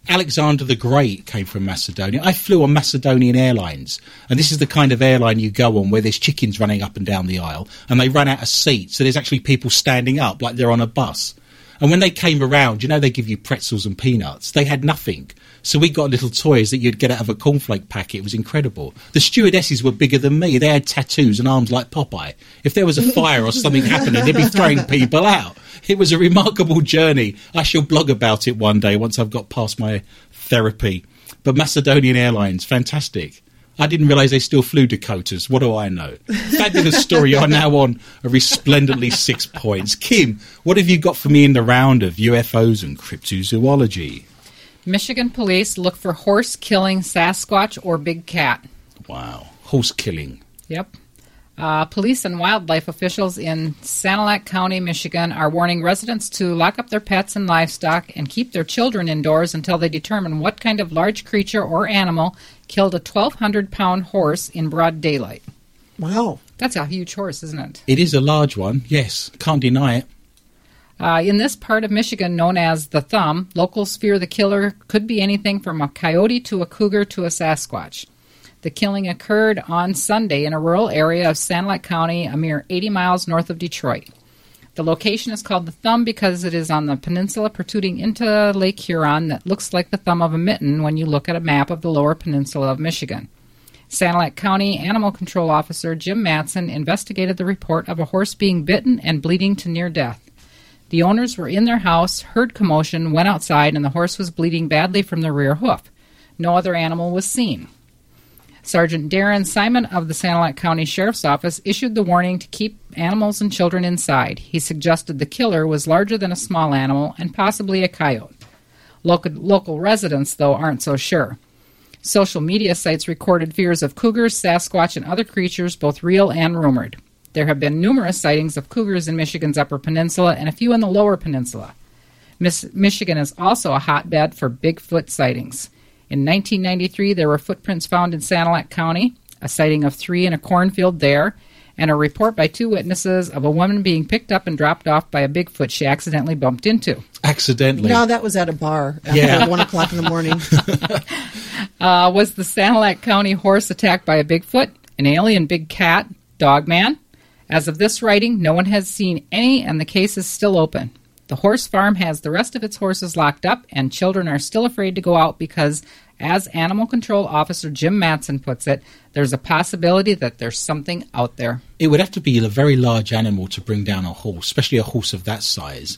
Alexander the Great came from Macedonia. I flew on Macedonian Airlines, and this is the kind of airline you go on where there's chickens running up and down the aisle, and they run out of seats, so there's actually people standing up like they're on a bus. And when they came around, you know, they give you pretzels and peanuts. They had nothing. So we got little toys that you'd get out of a cornflake packet. It was incredible. The stewardesses were bigger than me. They had tattoos and arms like Popeye. If there was a fire or something happening, they'd be throwing [laughs] people out. It was a remarkable journey. I shall blog about it one day once I've got past my therapy. But Macedonian Airlines, fantastic. I didn't realise they still flew Dakotas. What do I know? Fabulous story. You're now on a resplendently six points. Kim, what have you got for me in the round of UFOs and cryptozoology? Michigan police look for horse killing Sasquatch or big cat. Wow. Horse killing. Yep. Uh, police and wildlife officials in Sanilac County, Michigan, are warning residents to lock up their pets and livestock and keep their children indoors until they determine what kind of large creature or animal killed a 1,200 pound horse in broad daylight. Wow. That's a huge horse, isn't it? It is a large one, yes. Can't deny it. Uh, in this part of Michigan known as the Thumb, locals fear the killer could be anything from a coyote to a cougar to a Sasquatch. The killing occurred on Sunday in a rural area of Sanilac County, a mere 80 miles north of Detroit. The location is called the Thumb because it is on the peninsula protruding into Lake Huron that looks like the thumb of a mitten when you look at a map of the lower peninsula of Michigan. Sanilac County Animal Control Officer Jim Matson investigated the report of a horse being bitten and bleeding to near death. The owners were in their house, heard commotion, went outside, and the horse was bleeding badly from the rear hoof. No other animal was seen. Sergeant Darren Simon of the Sanilac County Sheriff's Office issued the warning to keep animals and children inside. He suggested the killer was larger than a small animal and possibly a coyote. Local, local residents, though, aren't so sure. Social media sites recorded fears of cougars, Sasquatch, and other creatures, both real and rumored. There have been numerous sightings of cougars in Michigan's Upper Peninsula and a few in the Lower Peninsula. Michigan is also a hotbed for Bigfoot sightings. In 1993, there were footprints found in Sanilac County, a sighting of three in a cornfield there, and a report by two witnesses of a woman being picked up and dropped off by a Bigfoot she accidentally bumped into. Accidentally. No, that was at a bar after Yeah. [laughs] one o'clock in the morning. [laughs] Uh, was the Sanilac County horse attacked by a Bigfoot, an alien big cat, dog man? As of this writing, no one has seen any, and the case is still open. The horse farm has the rest of its horses locked up, and children are still afraid to go out because, as Animal Control Officer Jim Matson puts it, there's a possibility that there's something out there. it would have to be a very large animal to bring down a horse, especially a horse of that size.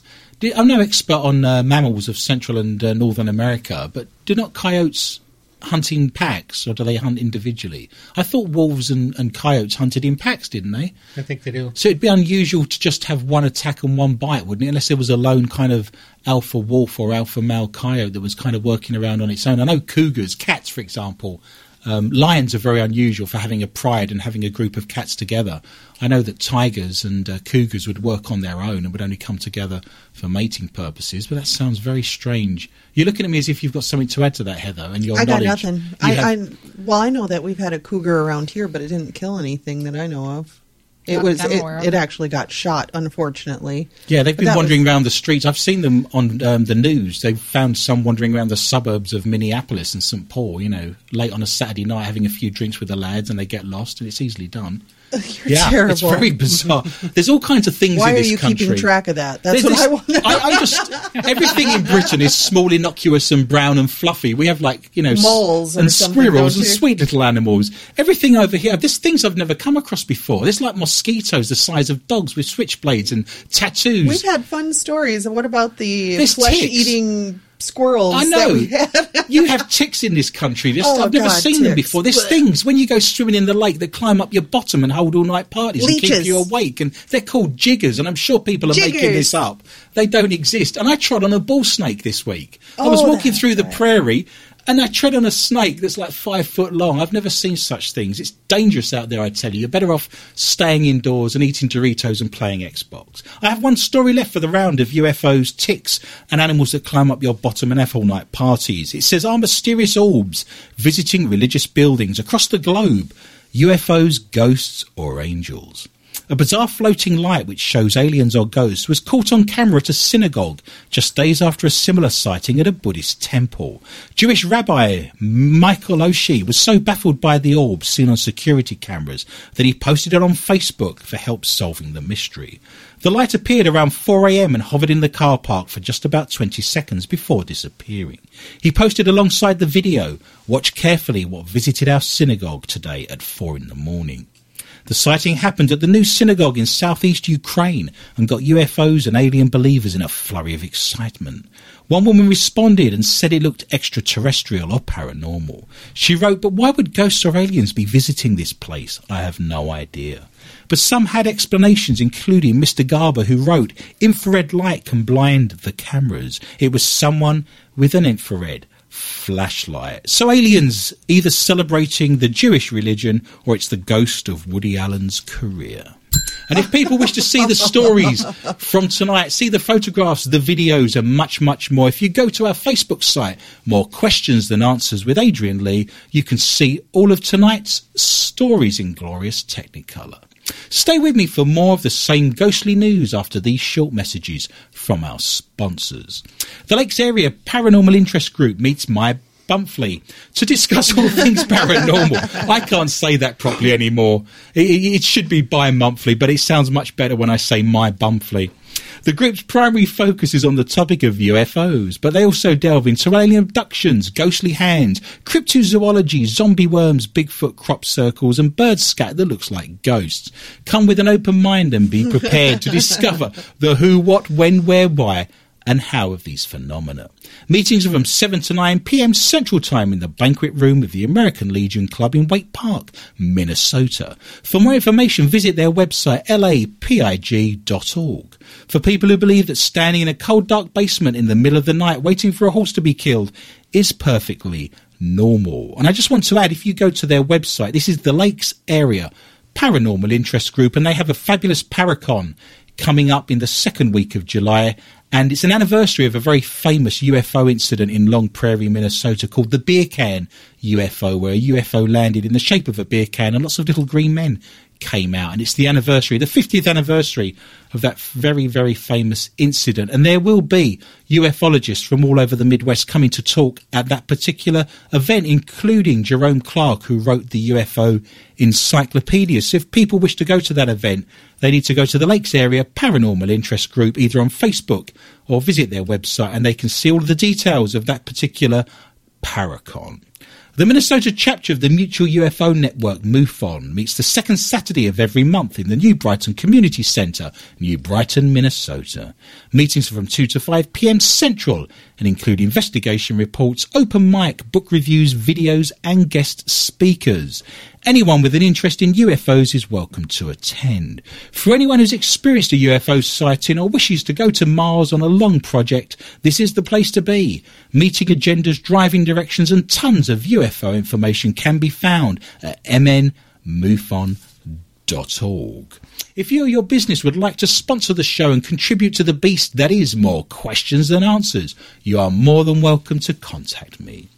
I'm no expert on uh, mammals of Central and uh, Northern America, but do not coyotes hunt in packs, or do they hunt individually? I thought wolves and, and coyotes hunted in packs, didn't they? I think they do. So it'd be unusual to just have one attack and one bite, wouldn't it? Unless there was a lone kind of alpha wolf or alpha male coyote that was kind of working around on its own. I know cougars, cats, for example. Um, lions are very unusual for having a pride and having a group of cats together. I know that tigers and uh, cougars would work on their own and would only come together for mating purposes, but that sounds very strange. You're looking at me as if you've got something to add to that, Heather, and your I got nothing. I, have- I well, I know that we've had a cougar around here, but it didn't kill anything that I know of. It Not was it, it actually got shot, unfortunately. Yeah, they've been wandering was- around the streets. I've seen them on um, the news. They've found some wandering around the suburbs of Minneapolis and St. Paul, you know, late on a Saturday night having a few drinks with the lads and they get lost and it's easily done. [laughs] You're yeah, terrible. it's very bizarre. There's all kinds of things Why in are you country. keeping track of that? That's There's what I want. I, I just [laughs] everything in Britain is small, innocuous, and brown and fluffy. We have like you know Moles and squirrels and sweet little animals. Everything over here, there's things I've never come across before. There's like mosquitoes the size of dogs with switchblades and tattoos. We've had fun stories. And what about the There's flesh-eating squirrels I know. had? [laughs] you have ticks in this country. There's- Oh, I've never God, seen them before. There's Blech. things when you go swimming in the lake that climb up your bottom and hold all night parties and keep you awake. And they're called jiggers. And I'm sure people are making this up. They don't exist. And I trod on a bull snake this week. I was Oh, walking through the prairie. And I tread on a snake that's like five foot long. I've never seen such things. It's dangerous out there, I tell you. You're better off staying indoors and eating Doritos and playing Xbox. I have one story left for the round of UFOs, ticks, and animals that climb up your bottom and have all night parties. It says, Are mysterious orbs visiting religious buildings across the globe? UFOs, ghosts, or angels? A bizarre floating light which shows aliens or ghosts was caught on camera at a synagogue just days after a similar sighting at a Buddhist temple. Jewish rabbi Michael Oshie was so baffled by the orb seen on security cameras that he posted it on Facebook for help solving the mystery. The light appeared around 4am and hovered in the car park for just about 20 seconds before disappearing. He posted alongside the video, Watch carefully what visited our synagogue today at 4 in the morning. The sighting happened at the new synagogue in southeast Ukraine and got UFOs and alien believers in a flurry of excitement. One woman responded and said it looked extraterrestrial or paranormal. She wrote, But why would ghosts or aliens be visiting this place? I have no idea. But some had explanations, including Mr. Garber, who wrote, Infrared light can blind the cameras. It was someone with an infrared flashlight. So aliens either celebrating the Jewish religion or it's the ghost of Woody Allen's career. And if people wish to see the stories from tonight, see the photographs, the videos, and much, much more, if you go to our Facebook site, More Questions Than Answers with Adrian Lee, you can see all of tonight's stories in glorious Technicolor. Stay with me for more of the same ghostly news after these short messages from our sponsors. The Lakes Area Paranormal Interest Group meets my Bumfley to discuss all things [laughs] paranormal. I can't say that properly anymore. It, it, should be bi monthly, but it sounds much better when I say my Bumfley. The group's primary focus is on the topic of UFOs, but they also delve into alien abductions, ghostly hands, cryptozoology, zombie worms, Bigfoot crop circles, and bird scat that looks like ghosts. Come with an open mind and be prepared to [laughs] discover the who, what, when, where, why, and how of these phenomena. Meetings are from 7 to 9 p.m. Central Time in the banquet room of the American Legion Club in Waite Park, Minnesota. For more information, visit their website lapig.org. For people who believe that standing in a cold, dark basement in the middle of the night waiting for a horse to be killed is perfectly normal. And I just want to add, if you go to their website, this is the Lakes Area Paranormal Interest Group, and they have a fabulous Paracon coming up in the second week of July. And it's an anniversary of a very famous UFO incident in Long Prairie, Minnesota called the Beer Can UFO, where a UFO landed in the shape of a beer can and lots of little green men came out. And it's the anniversary, the 50th anniversary of that very, very famous incident. And there will be ufologists from all over the Midwest coming to talk at that particular event, including Jerome Clark, who wrote the UFO Encyclopedia. So if people wish to go to that event, they need to go to the Lakes Area Paranormal Interest Group either on Facebook or visit their website and they can see all the details of that particular Paracon. The Minnesota chapter of the Mutual UFO Network, MUFON, meets the second Saturday of every month in the New Brighton Community Centre, New Brighton, Minnesota. Meetings are from 2 to 5 p.m. Central and include investigation reports, open mic, book reviews, videos, and guest speakers. Anyone with an interest in UFOs is welcome to attend. For anyone who's experienced a UFO sighting or wishes to go to Mars on a long project, this is the place to be. Meeting agendas, driving directions, and tons of UFO information can be found at mnmufon.org. If you or your business would like to sponsor the show and contribute to the beast that is more questions than answers, you are more than welcome to contact me.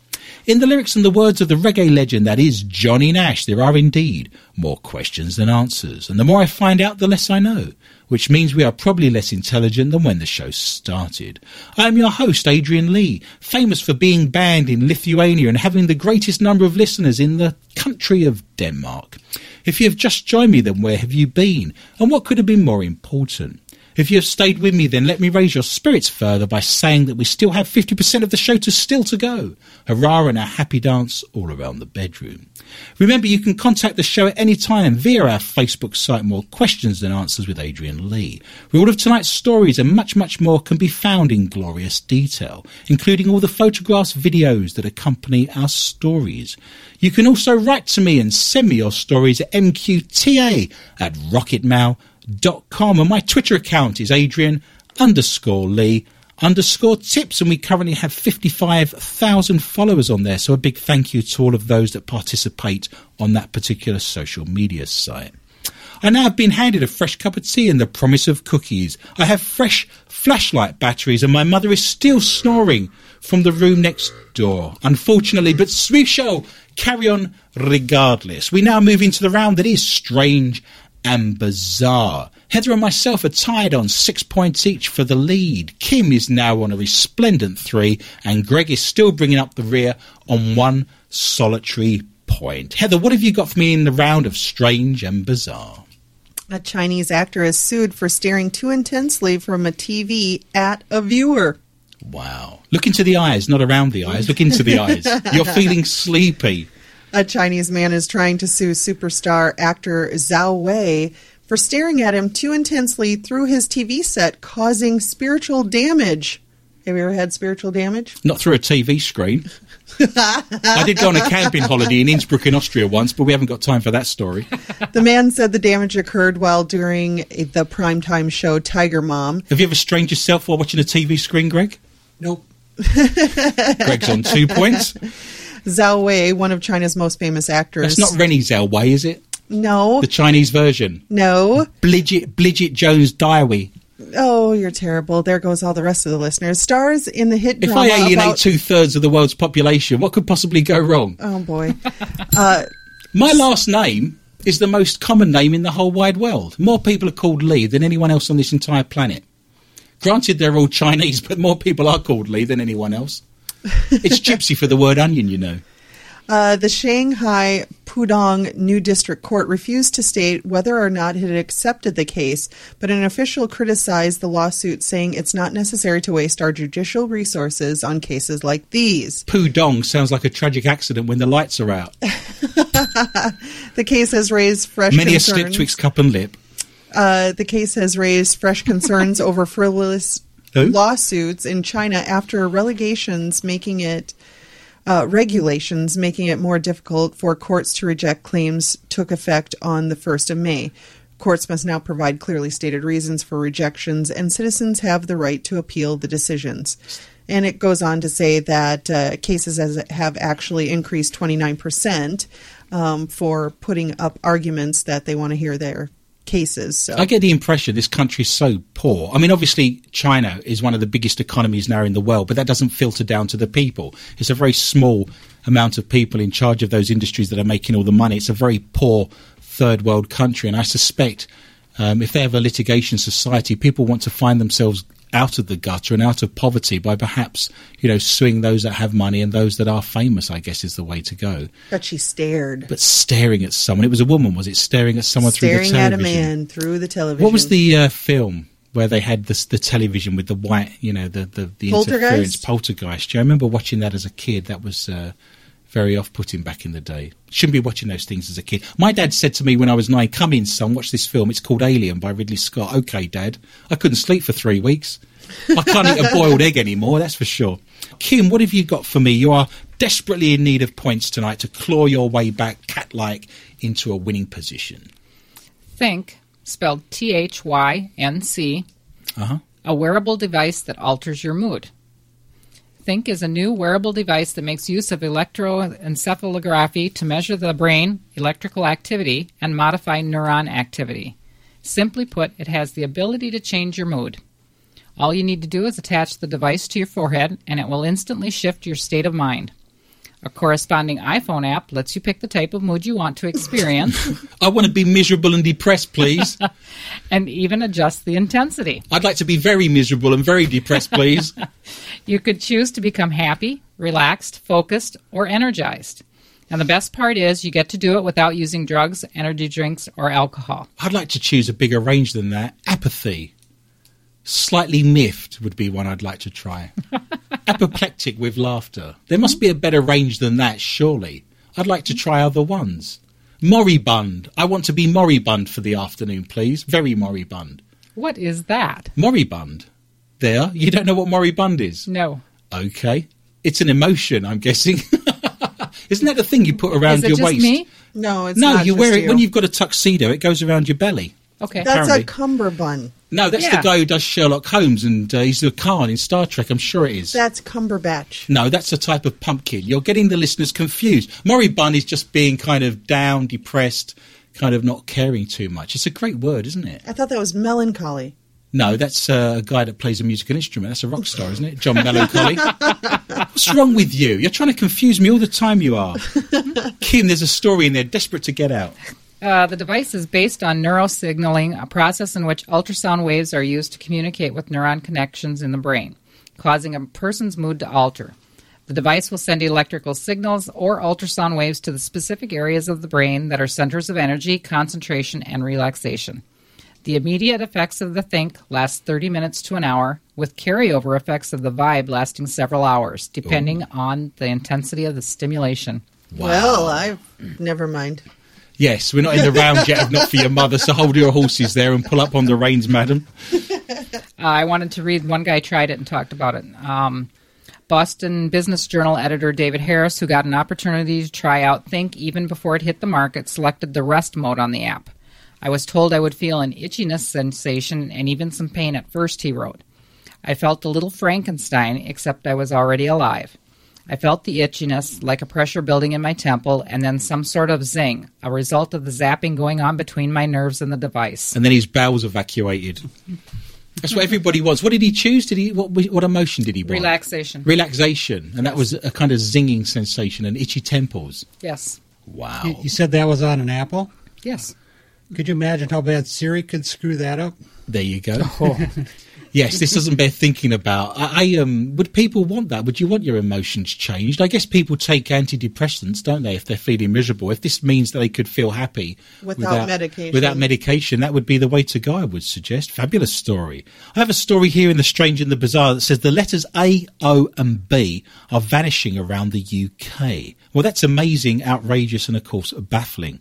In the lyrics and the words of the reggae legend that is Johnny Nash, there are indeed more questions than answers. And the more I find out, the less I know, which means we are probably less intelligent than when the show started. I am your host, Adrian Lee, famous for being banned in Lithuania and having the greatest number of listeners in the country of Denmark. If you have just joined me, then where have you been? And what could have been more important? If you have stayed with me, then let me raise your spirits further by saying that we still have 50% of the show to still to go. Hurrah and a happy dance all around the bedroom. Remember, you can contact the show at any time via our Facebook site, More Questions Than Answers with Adrian Lee. All of tonight's stories and much, much more can be found in glorious detail, including all the photographs, videos that accompany our stories. You can also write to me and send me your stories at mqta at rocketmail.com com and my Twitter account is Adrian underscore Lee underscore tips and we currently have 55,000 followers on there so a big thank you to all of those that participate on that particular social media site. I now have been handed a fresh cup of tea and the promise of cookies. I have fresh flashlight batteries and my mother is still snoring from the room next door. Unfortunately, but we shall carry on regardless. We now move into the round that is strange and bizarre. Heather and myself are tied on six points each for the lead. Kim is now on a resplendent three, and Greg is still bringing up the rear on one solitary point. Heather, what have you got for me in the round of strange and bizarre? A Chinese actor is sued for staring too intensely from a TV at a viewer. Wow. Look into the eyes, not around the eyes. Look into the eyes. [laughs] You're feeling sleepy. A Chinese man is trying to sue superstar actor Zhao Wei for staring at him too intensely through his TV set, causing spiritual damage. Have you ever had spiritual damage? Not through a TV screen. I did go on a camping holiday in Innsbruck in Austria once, but we haven't got time for that story. The man said the damage occurred while during the primetime show Tiger Mom. Have you ever strained yourself while watching a TV screen, Greg? Nope. Greg's on two points. Zhao Wei, one of China's most famous actors. That's not Rennie Wei, is it? No. The Chinese version. No. Bridget, Bridget Jones' Diary. Oh, you're terrible. There goes all the rest of the listeners. Stars in the hit If drama I alienate about... two thirds of the world's population, what could possibly go wrong? Oh, boy. [laughs] Uh, My last name is the most common name in the whole wide world. More people are called Lee than anyone else on this entire planet. Granted, they're all Chinese, [laughs] but more people are called Lee than anyone else. It's gypsy for the word onion, you know. [laughs] Uh, the Shanghai Pudong New District Court refused to state whether or not it had accepted the case, but an official criticized the lawsuit, saying it's not necessary to waste our judicial resources on cases like these. Pudong sounds like a tragic accident when the lights are out. [laughs] The case has raised fresh Many a concerns. slip twixt cup and lip. Uh, the case has raised fresh concerns [laughs] over frivolous Who? lawsuits in China after relegations making it uh, regulations making it more difficult for courts to reject claims took effect on the 1st of May. Courts must now provide clearly stated reasons for rejections, and citizens have the right to appeal the decisions. And it goes on to say that uh, cases have actually increased 29% um, for putting up arguments that they want to hear their cases. So. I get the impression this country is so poor. I mean, obviously, China is one of the biggest economies now in the world, but that doesn't filter down to the people. It's a very small amount of people in charge of those industries that are making all the money. It's a very poor third world country, and I suspect um, if they have a litigation society, people want to find themselves out of the gutter and out of poverty by perhaps, you know, suing those that have money and those that are famous, I guess is the way to go. But she stared. But staring at someone, it was a woman, was it? Staring at someone staring through the staring at a television. man through the television. What was the uh, film where they had this, the television with the white, you know, the the, the Poltergeist? interference poltergeist? Yeah, I remember watching that as a kid. That was uh, very off-putting back in the day. Shouldn't be watching those things as a kid. My dad said to me when I was nine, "Come in, son, watch this film. It's called Alien by Ridley Scott." Okay, Dad. I couldn't sleep for three weeks. I can't eat a boiled egg anymore. That's for sure. Kim, what have you got for me? You are desperately in need of points tonight to claw your way back, cat-like, into a winning position. Thync, spelled T H Y N C, Uh huh. a wearable device that alters your mood. Thync is a new wearable device that makes use of electroencephalography to measure the brain electrical activity and modify neuron activity. Simply put, it has the ability to change your mood. All you need to do is attach the device to your forehead and it will instantly shift your state of mind. A corresponding iPhone app lets you pick the type of mood you want to experience [laughs] I want to be miserable and depressed, please. [laughs] and even adjust the intensity. I'd like to be very miserable and very depressed, please. [laughs] You could choose to become happy, relaxed, focused, or energized. And the best part is you get to do it without using drugs, energy drinks, or alcohol. I'd like to choose a bigger range than that. Apathy. Slightly miffed would be one I'd like to try. [laughs] Apoplectic with laughter. There must be a better range than that, surely. I'd like to try other ones. Moribund. I want to be moribund for the afternoon, please. Very moribund. What is that? Moribund. There. You don't know what moribund is? No. Okay. It's an emotion, I'm guessing. [laughs] Isn't that the thing you put around is it your just waist? me? No, it's no, not you just wear it you. when you've got a tuxedo. It goes around your belly. Okay. That's apparently. a cummerbund. No, that's Yeah. the guy who does Sherlock Holmes, and uh, he's the Khan in Star Trek. I'm sure it is. That's cumberbatch. no, that's a type of pumpkin. You're getting the listeners confused. Moribund is just being kind of down, depressed, kind of not caring too much. It's a great word, isn't it? I thought that was melancholy. No, that's uh, a guy that plays a musical instrument. That's a rock star, isn't it? John Melancholy. [laughs] What's wrong with you? You're trying to confuse me all the time. You are, [laughs] Kim. There's a story in there, desperate to get out. Uh, the device is based on neurosignaling, a process in which ultrasound waves are used to communicate with neuron connections in the brain, causing a person's mood to alter. The device will send electrical signals or ultrasound waves to the specific areas of the brain that are centers of energy, concentration, and relaxation. The immediate effects of the Thync last 30 minutes to an hour, with carryover effects of the vibe lasting several hours, depending on the intensity of the stimulation. Well, I never mind. Yes, we're not in the round yet of not for your mother, so hold your horses there and pull up on the reins, madam. Uh, I wanted to read one guy tried it and talked about it. Um, Boston Business Journal editor David Harris, who got an opportunity to try out Thync even before it hit the market, selected the rest mode on the app. I was told I would feel an itchiness sensation and even some pain at first, he wrote. I felt a little Frankenstein, except I was already alive. I felt the itchiness, like a pressure building in my temple, and then some sort of zing, a result of the zapping going on between my nerves and the device. And then his bowels evacuated. That's what everybody wants. What did he choose? Did he what? What emotion did he want? Relaxation. Relaxation, and that was a kind of zinging sensation and itchy temples. Yes. Wow. You, you said that was on an Apple? Yes. Could you imagine how bad Siri could screw that up? There you go. Oh. [laughs] Yes, this doesn't bear thinking about. I, I um, would people want that? Would you want your emotions changed? I guess people take antidepressants, don't they, if they're feeling miserable? If this means that they could feel happy Without medication. without medication, that would be the way to go. I would suggest. Fabulous story. I have a story here in the Strange and the Bizarre that says the letters A, O, and B are vanishing around the UK. Well, that's amazing, outrageous, and of course baffling.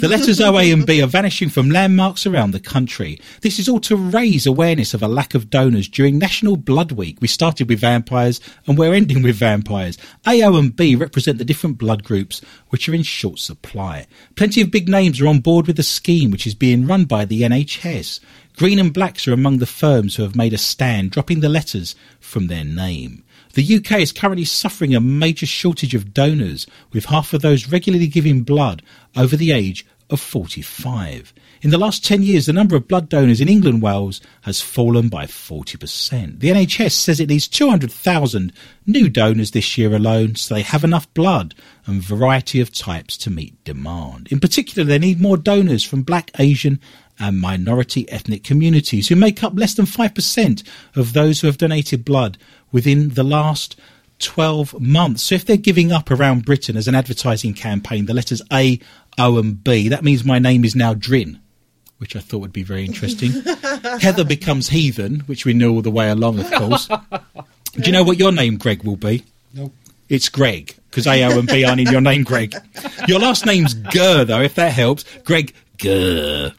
The letters O, A, and B are vanishing from landmarks around the country. This is all to raise awareness of a lack of donors during National Blood Week. We started with vampires and we're ending with vampires. A, O, and B represent the different blood groups which are in short supply. Plenty of big names are on board with the scheme, which is being run by the NHS. Green and Blacks are among the firms who have made a stand, dropping the letters from their name. The UK is currently suffering a major shortage of donors, with half of those regularly giving blood over the age of 45. In the last 10 years, the number of blood donors in England and Wales has fallen by 40%. The NHS says it needs 200,000 new donors this year alone so they have enough blood and variety of types to meet demand. In particular, they need more donors from black, Asian and minority ethnic communities who make up less than 5% of those who have donated blood within the last 12 months. So if they're giving up around Britain as an advertising campaign, the letters A, O, and B, that means my name is now Drin, which I thought would be very interesting. [laughs] Heather becomes Heathen, which we know all the way along, of course. Do you know what your name, Greg, will be? Nope. It's Greg, because A, O, and B aren't in your name, Greg. Your last name's Gurr, though, if that helps. Greg Gurr.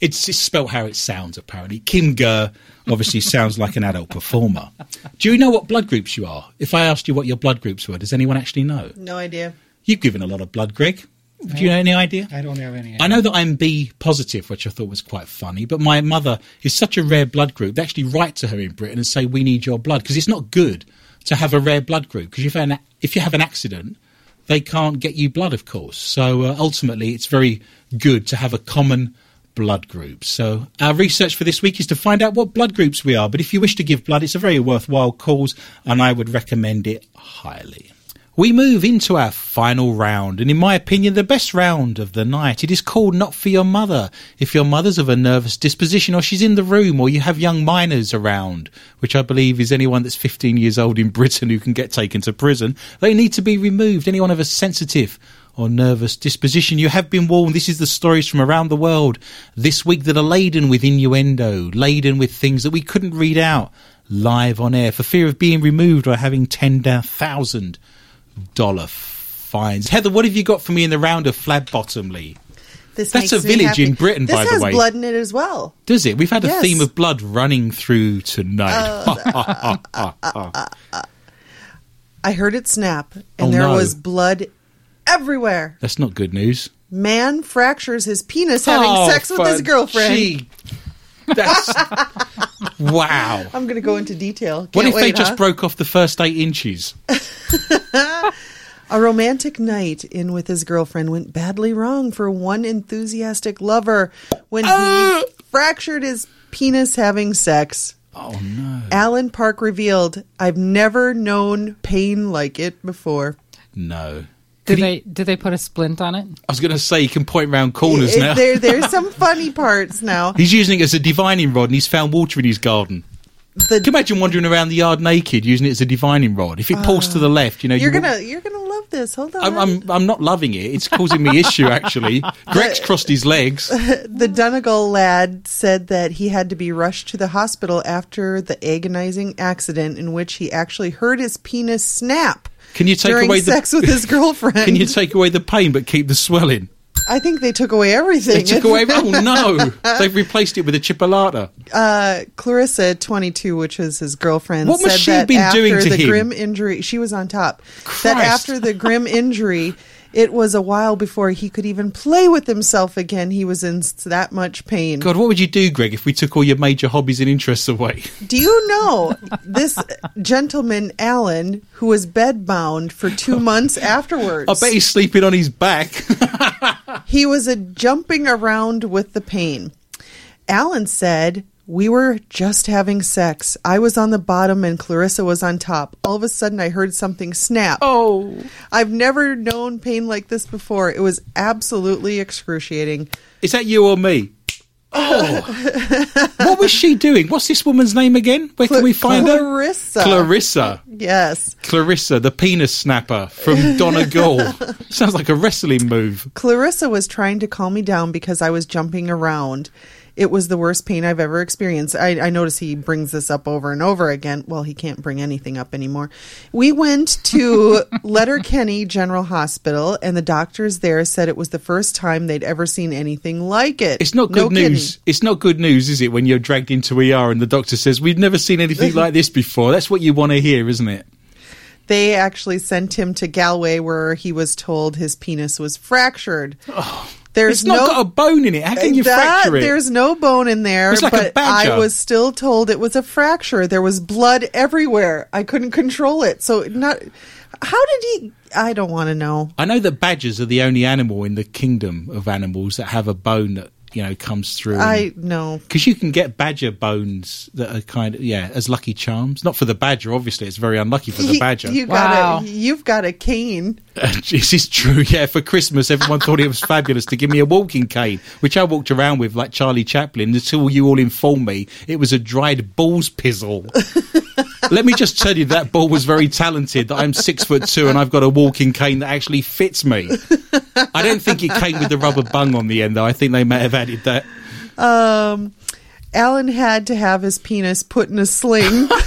It's, it's spelt how it sounds, apparently. Kim Gurr obviously sounds like an adult performer. Do you know what blood groups you are? If I asked you what your blood groups were, does anyone actually know? No idea. You've given a lot of blood, Greg. Do you know any idea? I don't have any. I know that I'm B positive, which I thought was quite funny, but my mother is such a rare blood group. They actually write to her in Britain and say, We need your blood, because it's not good to have a rare blood group, because if, an- if you have an accident, they can't get you blood, of course. So uh, ultimately, it's very good to have a common blood group. So our research for this week is to find out what blood groups we are. But if you wish to give blood, it's a very worthwhile cause, and I would recommend it highly. We move into our final round, and in my opinion, the best round of the night. It is called Not For Your Mother. If your mother's of a nervous disposition, or she's in the room, or you have young minors around, which I believe is anyone that's 15 years old in [laughs] Britain who can get taken to prison, they need to be removed. Anyone of a sensitive or nervous disposition, you have been warned. This is the stories from around the world this week that are laden with innuendo, laden with things that we couldn't read out live on air for fear of being removed or having $10,000 fines. Heather, what have you got for me in the round of Flab Bottomley? This That's a village in Britain, this by the has way. blood in it as well. Does it? We've had a Yes. theme of blood running through tonight. Uh, [laughs] I heard it snap, and Oh, there no. was blood everywhere. That's not good news. Man fractures his penis having Oh, sex with his girlfriend. gee. That's wow. I'm going to go into detail. What Can't if they wait, just broke off the first eight inches? [laughs] A romantic night in with his girlfriend went badly wrong for one enthusiastic lover when he uh! fractured his penis having sex. Oh no. Alan Park revealed, I've never known pain like it before. No. Did he- they did they put a splint on it? I was going to say you can point round corners It- now. there, there's [laughs] some funny parts now. He's using it as a divining rod and he's found water in his garden. The, Can you imagine wandering around the yard naked using it as a divining rod? If it pulls to the uh, left, you know, you're you gonna you're gonna love this. Hold on. I'm, I'm I'm not loving it. It's causing me [laughs] issue actually. Greg's crossed his legs. [laughs] the Donegal lad said that he had to be rushed to the hospital after the agonizing accident in which he actually heard his penis snap Can you take away the sex with his girlfriend. Can you take away the pain but keep the swelling? I think they took away everything. They took away. Oh no! They've replaced it with a chipolata. [laughs] uh, Clarissa, 22, which is his girlfriend, What said she that been after doing to the him? grim injury, she was on top. That after the grim injury, [laughs] it was a while before he could even play with himself again. He was in that much pain. God, what would you do, Greg, if we took all your major hobbies and interests away? [laughs] Do you know this gentleman, Alan, who was bedbound for two months afterwards? I bet he's sleeping on his back. [laughs] He was a jumping around with the pain. Alan said, We were just having sex. I was on the bottom and Clarissa was on top. All of a sudden, I heard something snap. oh, I've never known pain like this before. It was absolutely excruciating. is that you or me? Oh. [laughs] what was she doing? What's this woman's name again? Where can we find her? Clarissa. Clarissa. Yes. Clarissa, the penis snapper from [laughs] Donegal. Sounds like a wrestling move. Clarissa was trying to calm me down because I was jumping around. It was the worst pain I've ever experienced. I, I notice he brings this up over and over again. Well, he can't bring anything up anymore. We went to [laughs] Letterkenny General Hospital, and the doctors there said it was the first time they'd ever seen anything like it. It's not No good news. kidding. It's not good news, is it, when you're dragged into ER and the doctor says, We've never seen anything like this before. That's what you want to hear, isn't it? They actually sent him to Galway, where he was told his penis was fractured. There's It's not no got a bone in it. How can you that, fracture it? There's no bone in there, It's like a but badger. I was still told it was a fracture. There was blood everywhere. I couldn't control it. So not. How did he? I don't want to know. I know that badgers are the only animal in the kingdom of animals that have a bone that, you know, comes through. I know. Because you can get badger bones that are kind of, yeah, as lucky charms. Not for the badger, obviously. It's very unlucky for the You- badger. You Wow. got a, You've got a cane. [laughs] this is true. Yeah, for Christmas, everyone thought it was fabulous to give me a walking cane, which I walked around with like Charlie Chaplin until you all informed me it was a dried balls pizzle. [laughs] Let me just tell you that ball was very talented. That I'm six foot two and I've got a walking cane that actually fits me. I don't think it came with the rubber bung on the end, though. I think they may have added that. Um, Alan had to have his penis put in a sling. [laughs]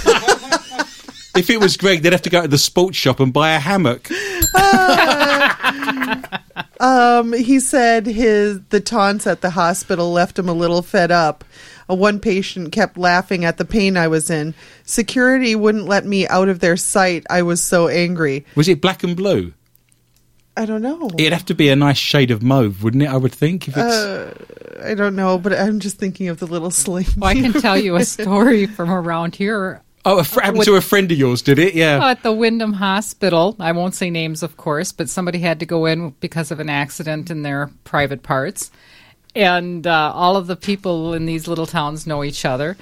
If it was Greg, they'd have to go to the sports shop and buy a hammock. [laughs] um, he said his the taunts at the hospital left him a little fed up. Uh, one patient kept laughing at the pain I was in. Security wouldn't let me out of their sight. I was so angry. Was it black and blue? I don't know. It'd have to be a nice shade of mauve, wouldn't it? I would think. If it's I don't know, but I'm just thinking of the little sling. Well, I can tell you a story from around here. Oh, a fr- happened to a friend of yours, did it? Yeah. At the Windom Hospital, I won't say names, of course, but somebody had to go in because of an accident in their private parts. And uh, all of the people in these little towns know each other.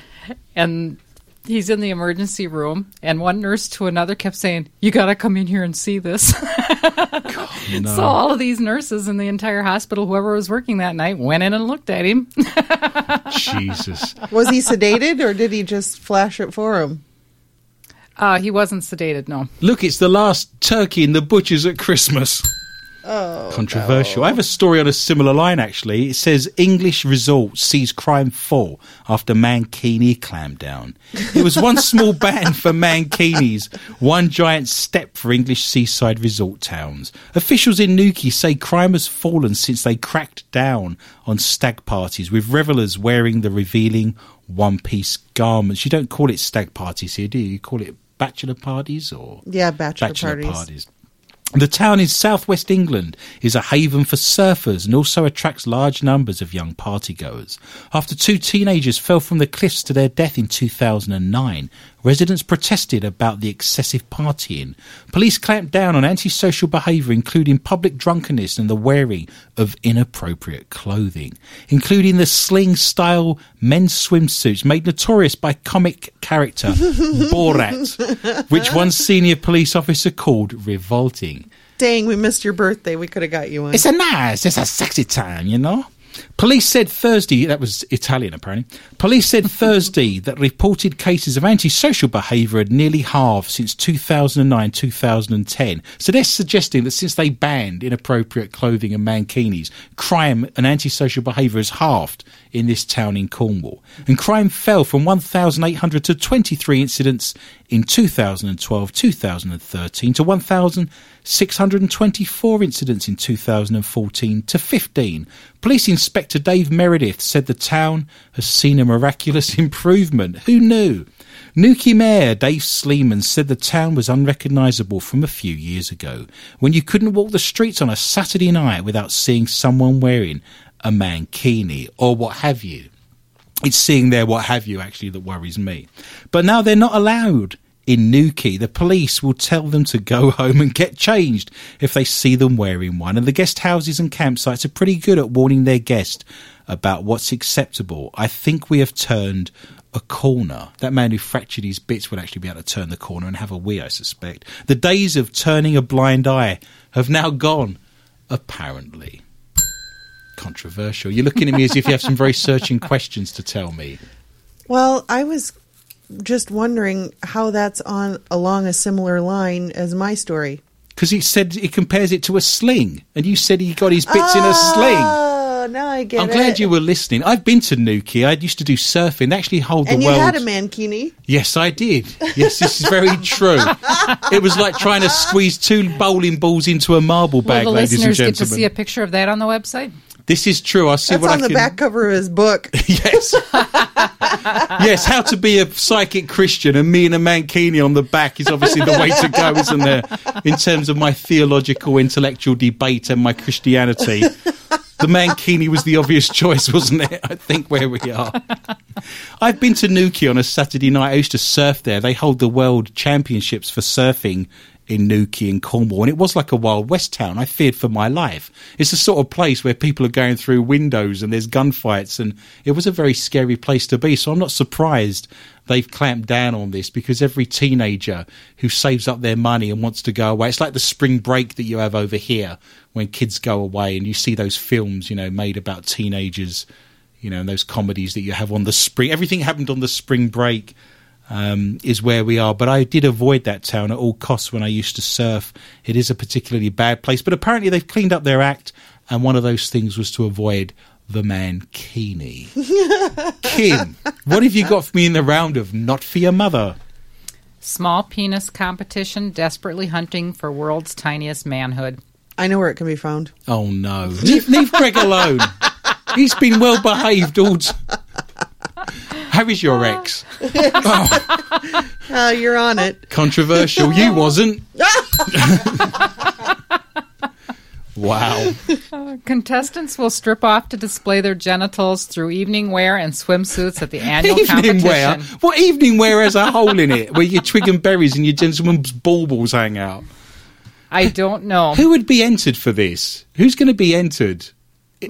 And he's in the emergency room, and one nurse to another kept saying, You got to come in here and see this. [laughs] So all of these nurses in the entire hospital, whoever was working that night, went in and looked at him. [laughs] Jesus. Was he sedated or did he just flash it for him? Uh, he wasn't sedated, no. Look, it's the last turkey in the butcher's at Christmas. Oh, Controversial. I have a story on a similar line, actually. It says English resort sees crime fall after Mankini clamped down. It was one [laughs] small ban for Mankinis, one giant step for English seaside resort towns. Officials in Newquay say crime has fallen since they cracked down on stag parties, with revellers wearing the revealing one piece garments. You don't call it stag parties here, do you? You call it bachelor parties or Yeah, bachelor, bachelor parties. parties. The town in southwest England is a haven for surfers and also attracts large numbers of young partygoers. After two teenagers fell from the cliffs to their death in 2009, residents protested about the excessive partying. Police clamped down on antisocial behaviour, including public drunkenness and the wearing of inappropriate clothing, including the sling style men's swimsuits made notorious by comic character [laughs] Borat, which one senior police officer called revolting. Dang, we missed your birthday. We could have got you one. It's a nice, it's a sexy time, you know. Police said Thursday, that was Italian apparently. Police said [laughs] Thursday that reported cases of antisocial behaviour had nearly halved since 2009 2010. So they're suggesting that since they banned inappropriate clothing and mankinis, crime and antisocial behaviour has halved in this town in Cornwall. And crime fell from 1,800 to 23 incidents in 2012 2013 to 1,624 incidents in 2014 to 15. Police Inspector Dave Meredith said the town has seen a miraculous [laughs] improvement. Who knew? Newquay Mayor Dave Sleeman said the town was unrecognisable from a few years ago, when you couldn't walk the streets on a Saturday night without seeing someone wearing a mankini or what have you. It's seeing their what have you actually that worries me. But now they're not allowed in Newquay. The police will tell them to go [laughs] home and get changed if they see them wearing one. And the guest houses and campsites are pretty good at warning their guests about what's acceptable. I think we have turned a corner. That man who fractured his bits would actually be able to turn the corner and have a wee, I suspect. The days of turning a blind eye have now gone, apparently. Controversial. You're looking at me as if you have some very searching [laughs] questions to tell me. Well, I was just wondering how that's on along a similar line as my story. Because he said he compares it to a sling, and you said he got his bits in a ah, sling. Oh, now I get I'm it. glad you were listening. I've been to Newquay. I used to do surfing. They actually hold And the you world. had a mankini. Yes, I did. Yes, this is very true. It was like trying to squeeze two bowling balls into a marble Will bag, the ladies and listeners get to see a picture of that on the website? This is true. I'll see That's what on I the can. back cover of his book. [laughs] Yes. [laughs] yes, how to be a psychic Christian and me and a mankini on the back is obviously the way to go, isn't there? In terms of my theological, intellectual debate and my Christianity. The mankini was the obvious choice, wasn't it? I think where we are. I've been to Newquay on a Saturday night. I used to surf there. They hold the world championships for surfing in Newquay in Cornwall, and it was like a Wild West town. I feared for my life. It's the sort of place where people are going through windows and there's gunfights, and it was a very scary place to be. So I'm not surprised they've clamped down on this because every teenager who saves up their money and wants to go away, it's like the spring break that you have over here when kids go away and you see those films, you know, made about teenagers you know, and those comedies that you have on the spring. Everything happened on the spring break um, is where we are. But I did avoid that town at all costs when I used to surf. It is a particularly bad place, but apparently they've cleaned up their act, and one of those things was to avoid the mankini. [laughs] Kim, what have you got for me in the round of not for your mother? Small penis competition desperately hunting for world's tiniest manhood. I know where it can be found. Oh no, leave, leave Greg alone. [laughs] He's been well behaved all. T- How is your ex? Uh, [laughs] you're on it. Controversial. You [laughs] wasn't. [laughs] wow. Contestants will strip off to display their genitals through evening wear and swimsuits at the annual Evening competition. wear. What evening wear has a hole in it where your twig and berries and your gentleman's baubles hang out? I don't know. Who would be entered for this? Who's going to be entered?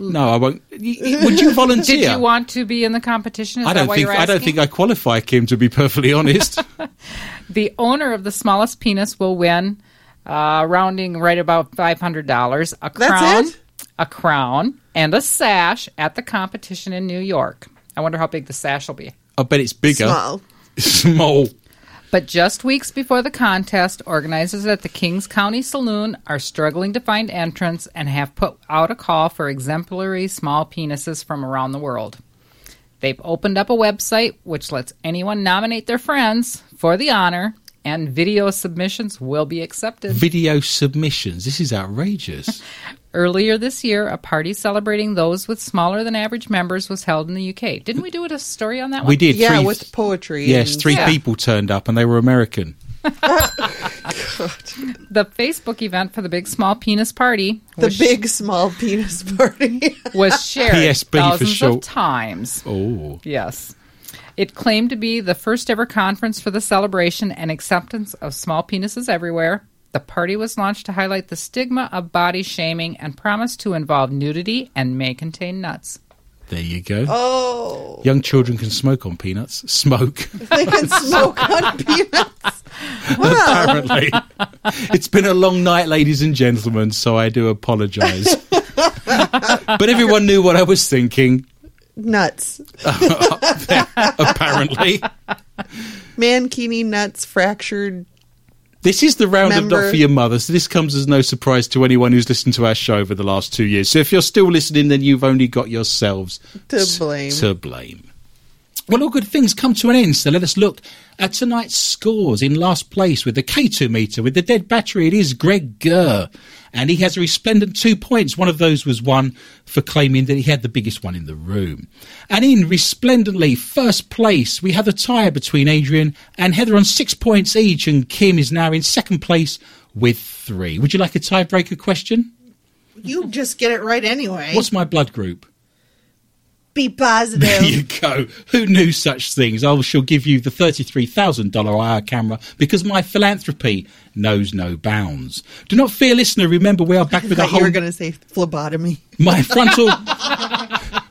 No, I won't. Y- y- Would you [laughs] volunteer? Did you want to be in the competition? Is I don't think. I don't think I qualify, Kim. To be perfectly honest. [laughs] [laughs] The owner of the smallest penis will win, uh, rounding right about five hundred dollars. A That's crown, it? a crown, and a sash at the competition in New York. I wonder how big the sash will be. I bet it's bigger. Small. Small. But just weeks before the contest, organizers at the Kings County Saloon are struggling to find entrants and have put out a call for exemplary small penises from around the world. They've opened up a website which lets anyone nominate their friends for the honor, and video submissions will be accepted. Video submissions. This is outrageous. [laughs] Earlier this year, a party celebrating those with smaller than average members was held in the UK. Didn't we do a story on that one? We did. Yeah, three, with poetry. Yes, and- three Yeah. people turned up and they were American. [laughs] The Facebook event for the Big Small Penis Party The was big small penis party. [laughs] was shared PSP for thousands short. of times. Oh. Yes. It claimed to be the first ever conference for the celebration and acceptance of small penises everywhere. The party was launched to highlight the stigma of body shaming and promised to involve nudity and may contain nuts. There you go. oh, Young children can smoke on peanuts. Smoke, [laughs] they can smoke on [laughs] peanuts. [laughs] apparently. it's been a long night, ladies and gentlemen, so I do apologise. but everyone knew what I was thinking, Nuts. apparently. Mankini nuts fractured. This is the round of Not For Your Mother, so this comes as no surprise to anyone who's listened to our show over the last two years. So if you're still listening, then you've only got yourselves To blame. To blame. Well, all good things come to an end, so let us look at tonight's scores. In last place with the K2 meter, with the dead battery, it is Greg Gurr. And he has a resplendent two points. One of those was one for claiming that he had the biggest one in the room. And in resplendently first place, we have a tie between Adrian and Heather on six points each, and Kim is now in second place with three. Would you like a tiebreaker question? You just get it right anyway. What's my blood group? Be There positive. you go. Who knew such things? I shall give you the $33,000 IR camera because my philanthropy knows no bounds. Do not fear, listener. Remember, we are back with a Thought you whole. were going to say phlebotomy. My frontal. [laughs]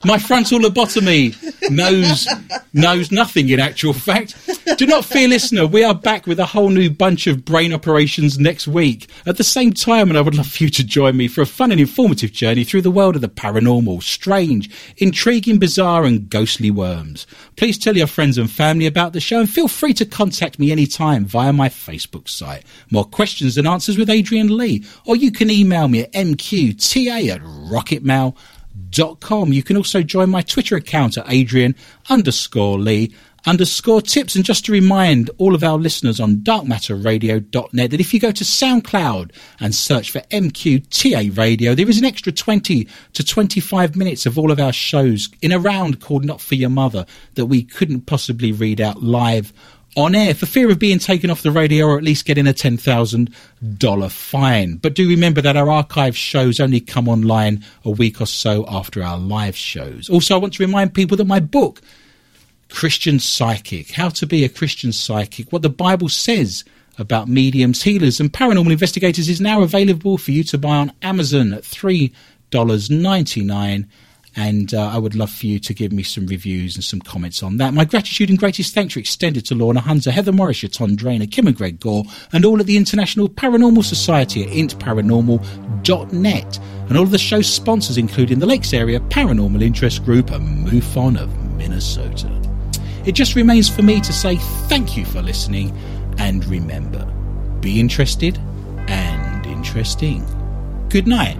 my frontal lobotomy knows knows nothing in actual fact. Do not fear, listener. We are back with a whole new bunch of brain operations next week at the same time, and I would love for you to join me for a fun and informative journey through the world of the paranormal, strange, intriguing, bizarre, and ghostly worms. Please tell your friends and family about the show, and feel free to contact me anytime via my Facebook site. More questions and answers with Adrian Lee, or you can email me at mqta at rocketmail.com com. You can also join my Twitter account at Adrian underscore Lee underscore tips. And just to remind all of our listeners on darkmatterradio.net that if you go to SoundCloud and search for MQTA Radio, there is an extra 20 to 25 minutes of all of our shows in a round called Not For Your Mother that we couldn't possibly read out live on air for fear of being taken off the radio or at least getting a $10,000 fine. But do remember that our archive shows only come online a week or so after our live shows. Also, I want to remind people that my book, Christian Psychic, How to Be a Christian Psychic, what the Bible says about mediums, healers, and paranormal investigators is now available for you to buy on Amazon at $3.99 and uh, I would love for you to give me some reviews and some comments on that. My gratitude and greatest thanks are extended to Lorna Hunter, Heather Morris, Ton Drainer, Kim and Greg Gore, and all at the International Paranormal Society at intparanormal.net, and all of the show's sponsors, including the Lakes Area Paranormal Interest Group and MUFON of Minnesota. It just remains for me to say thank you for listening, and remember, be interested and interesting. Good night.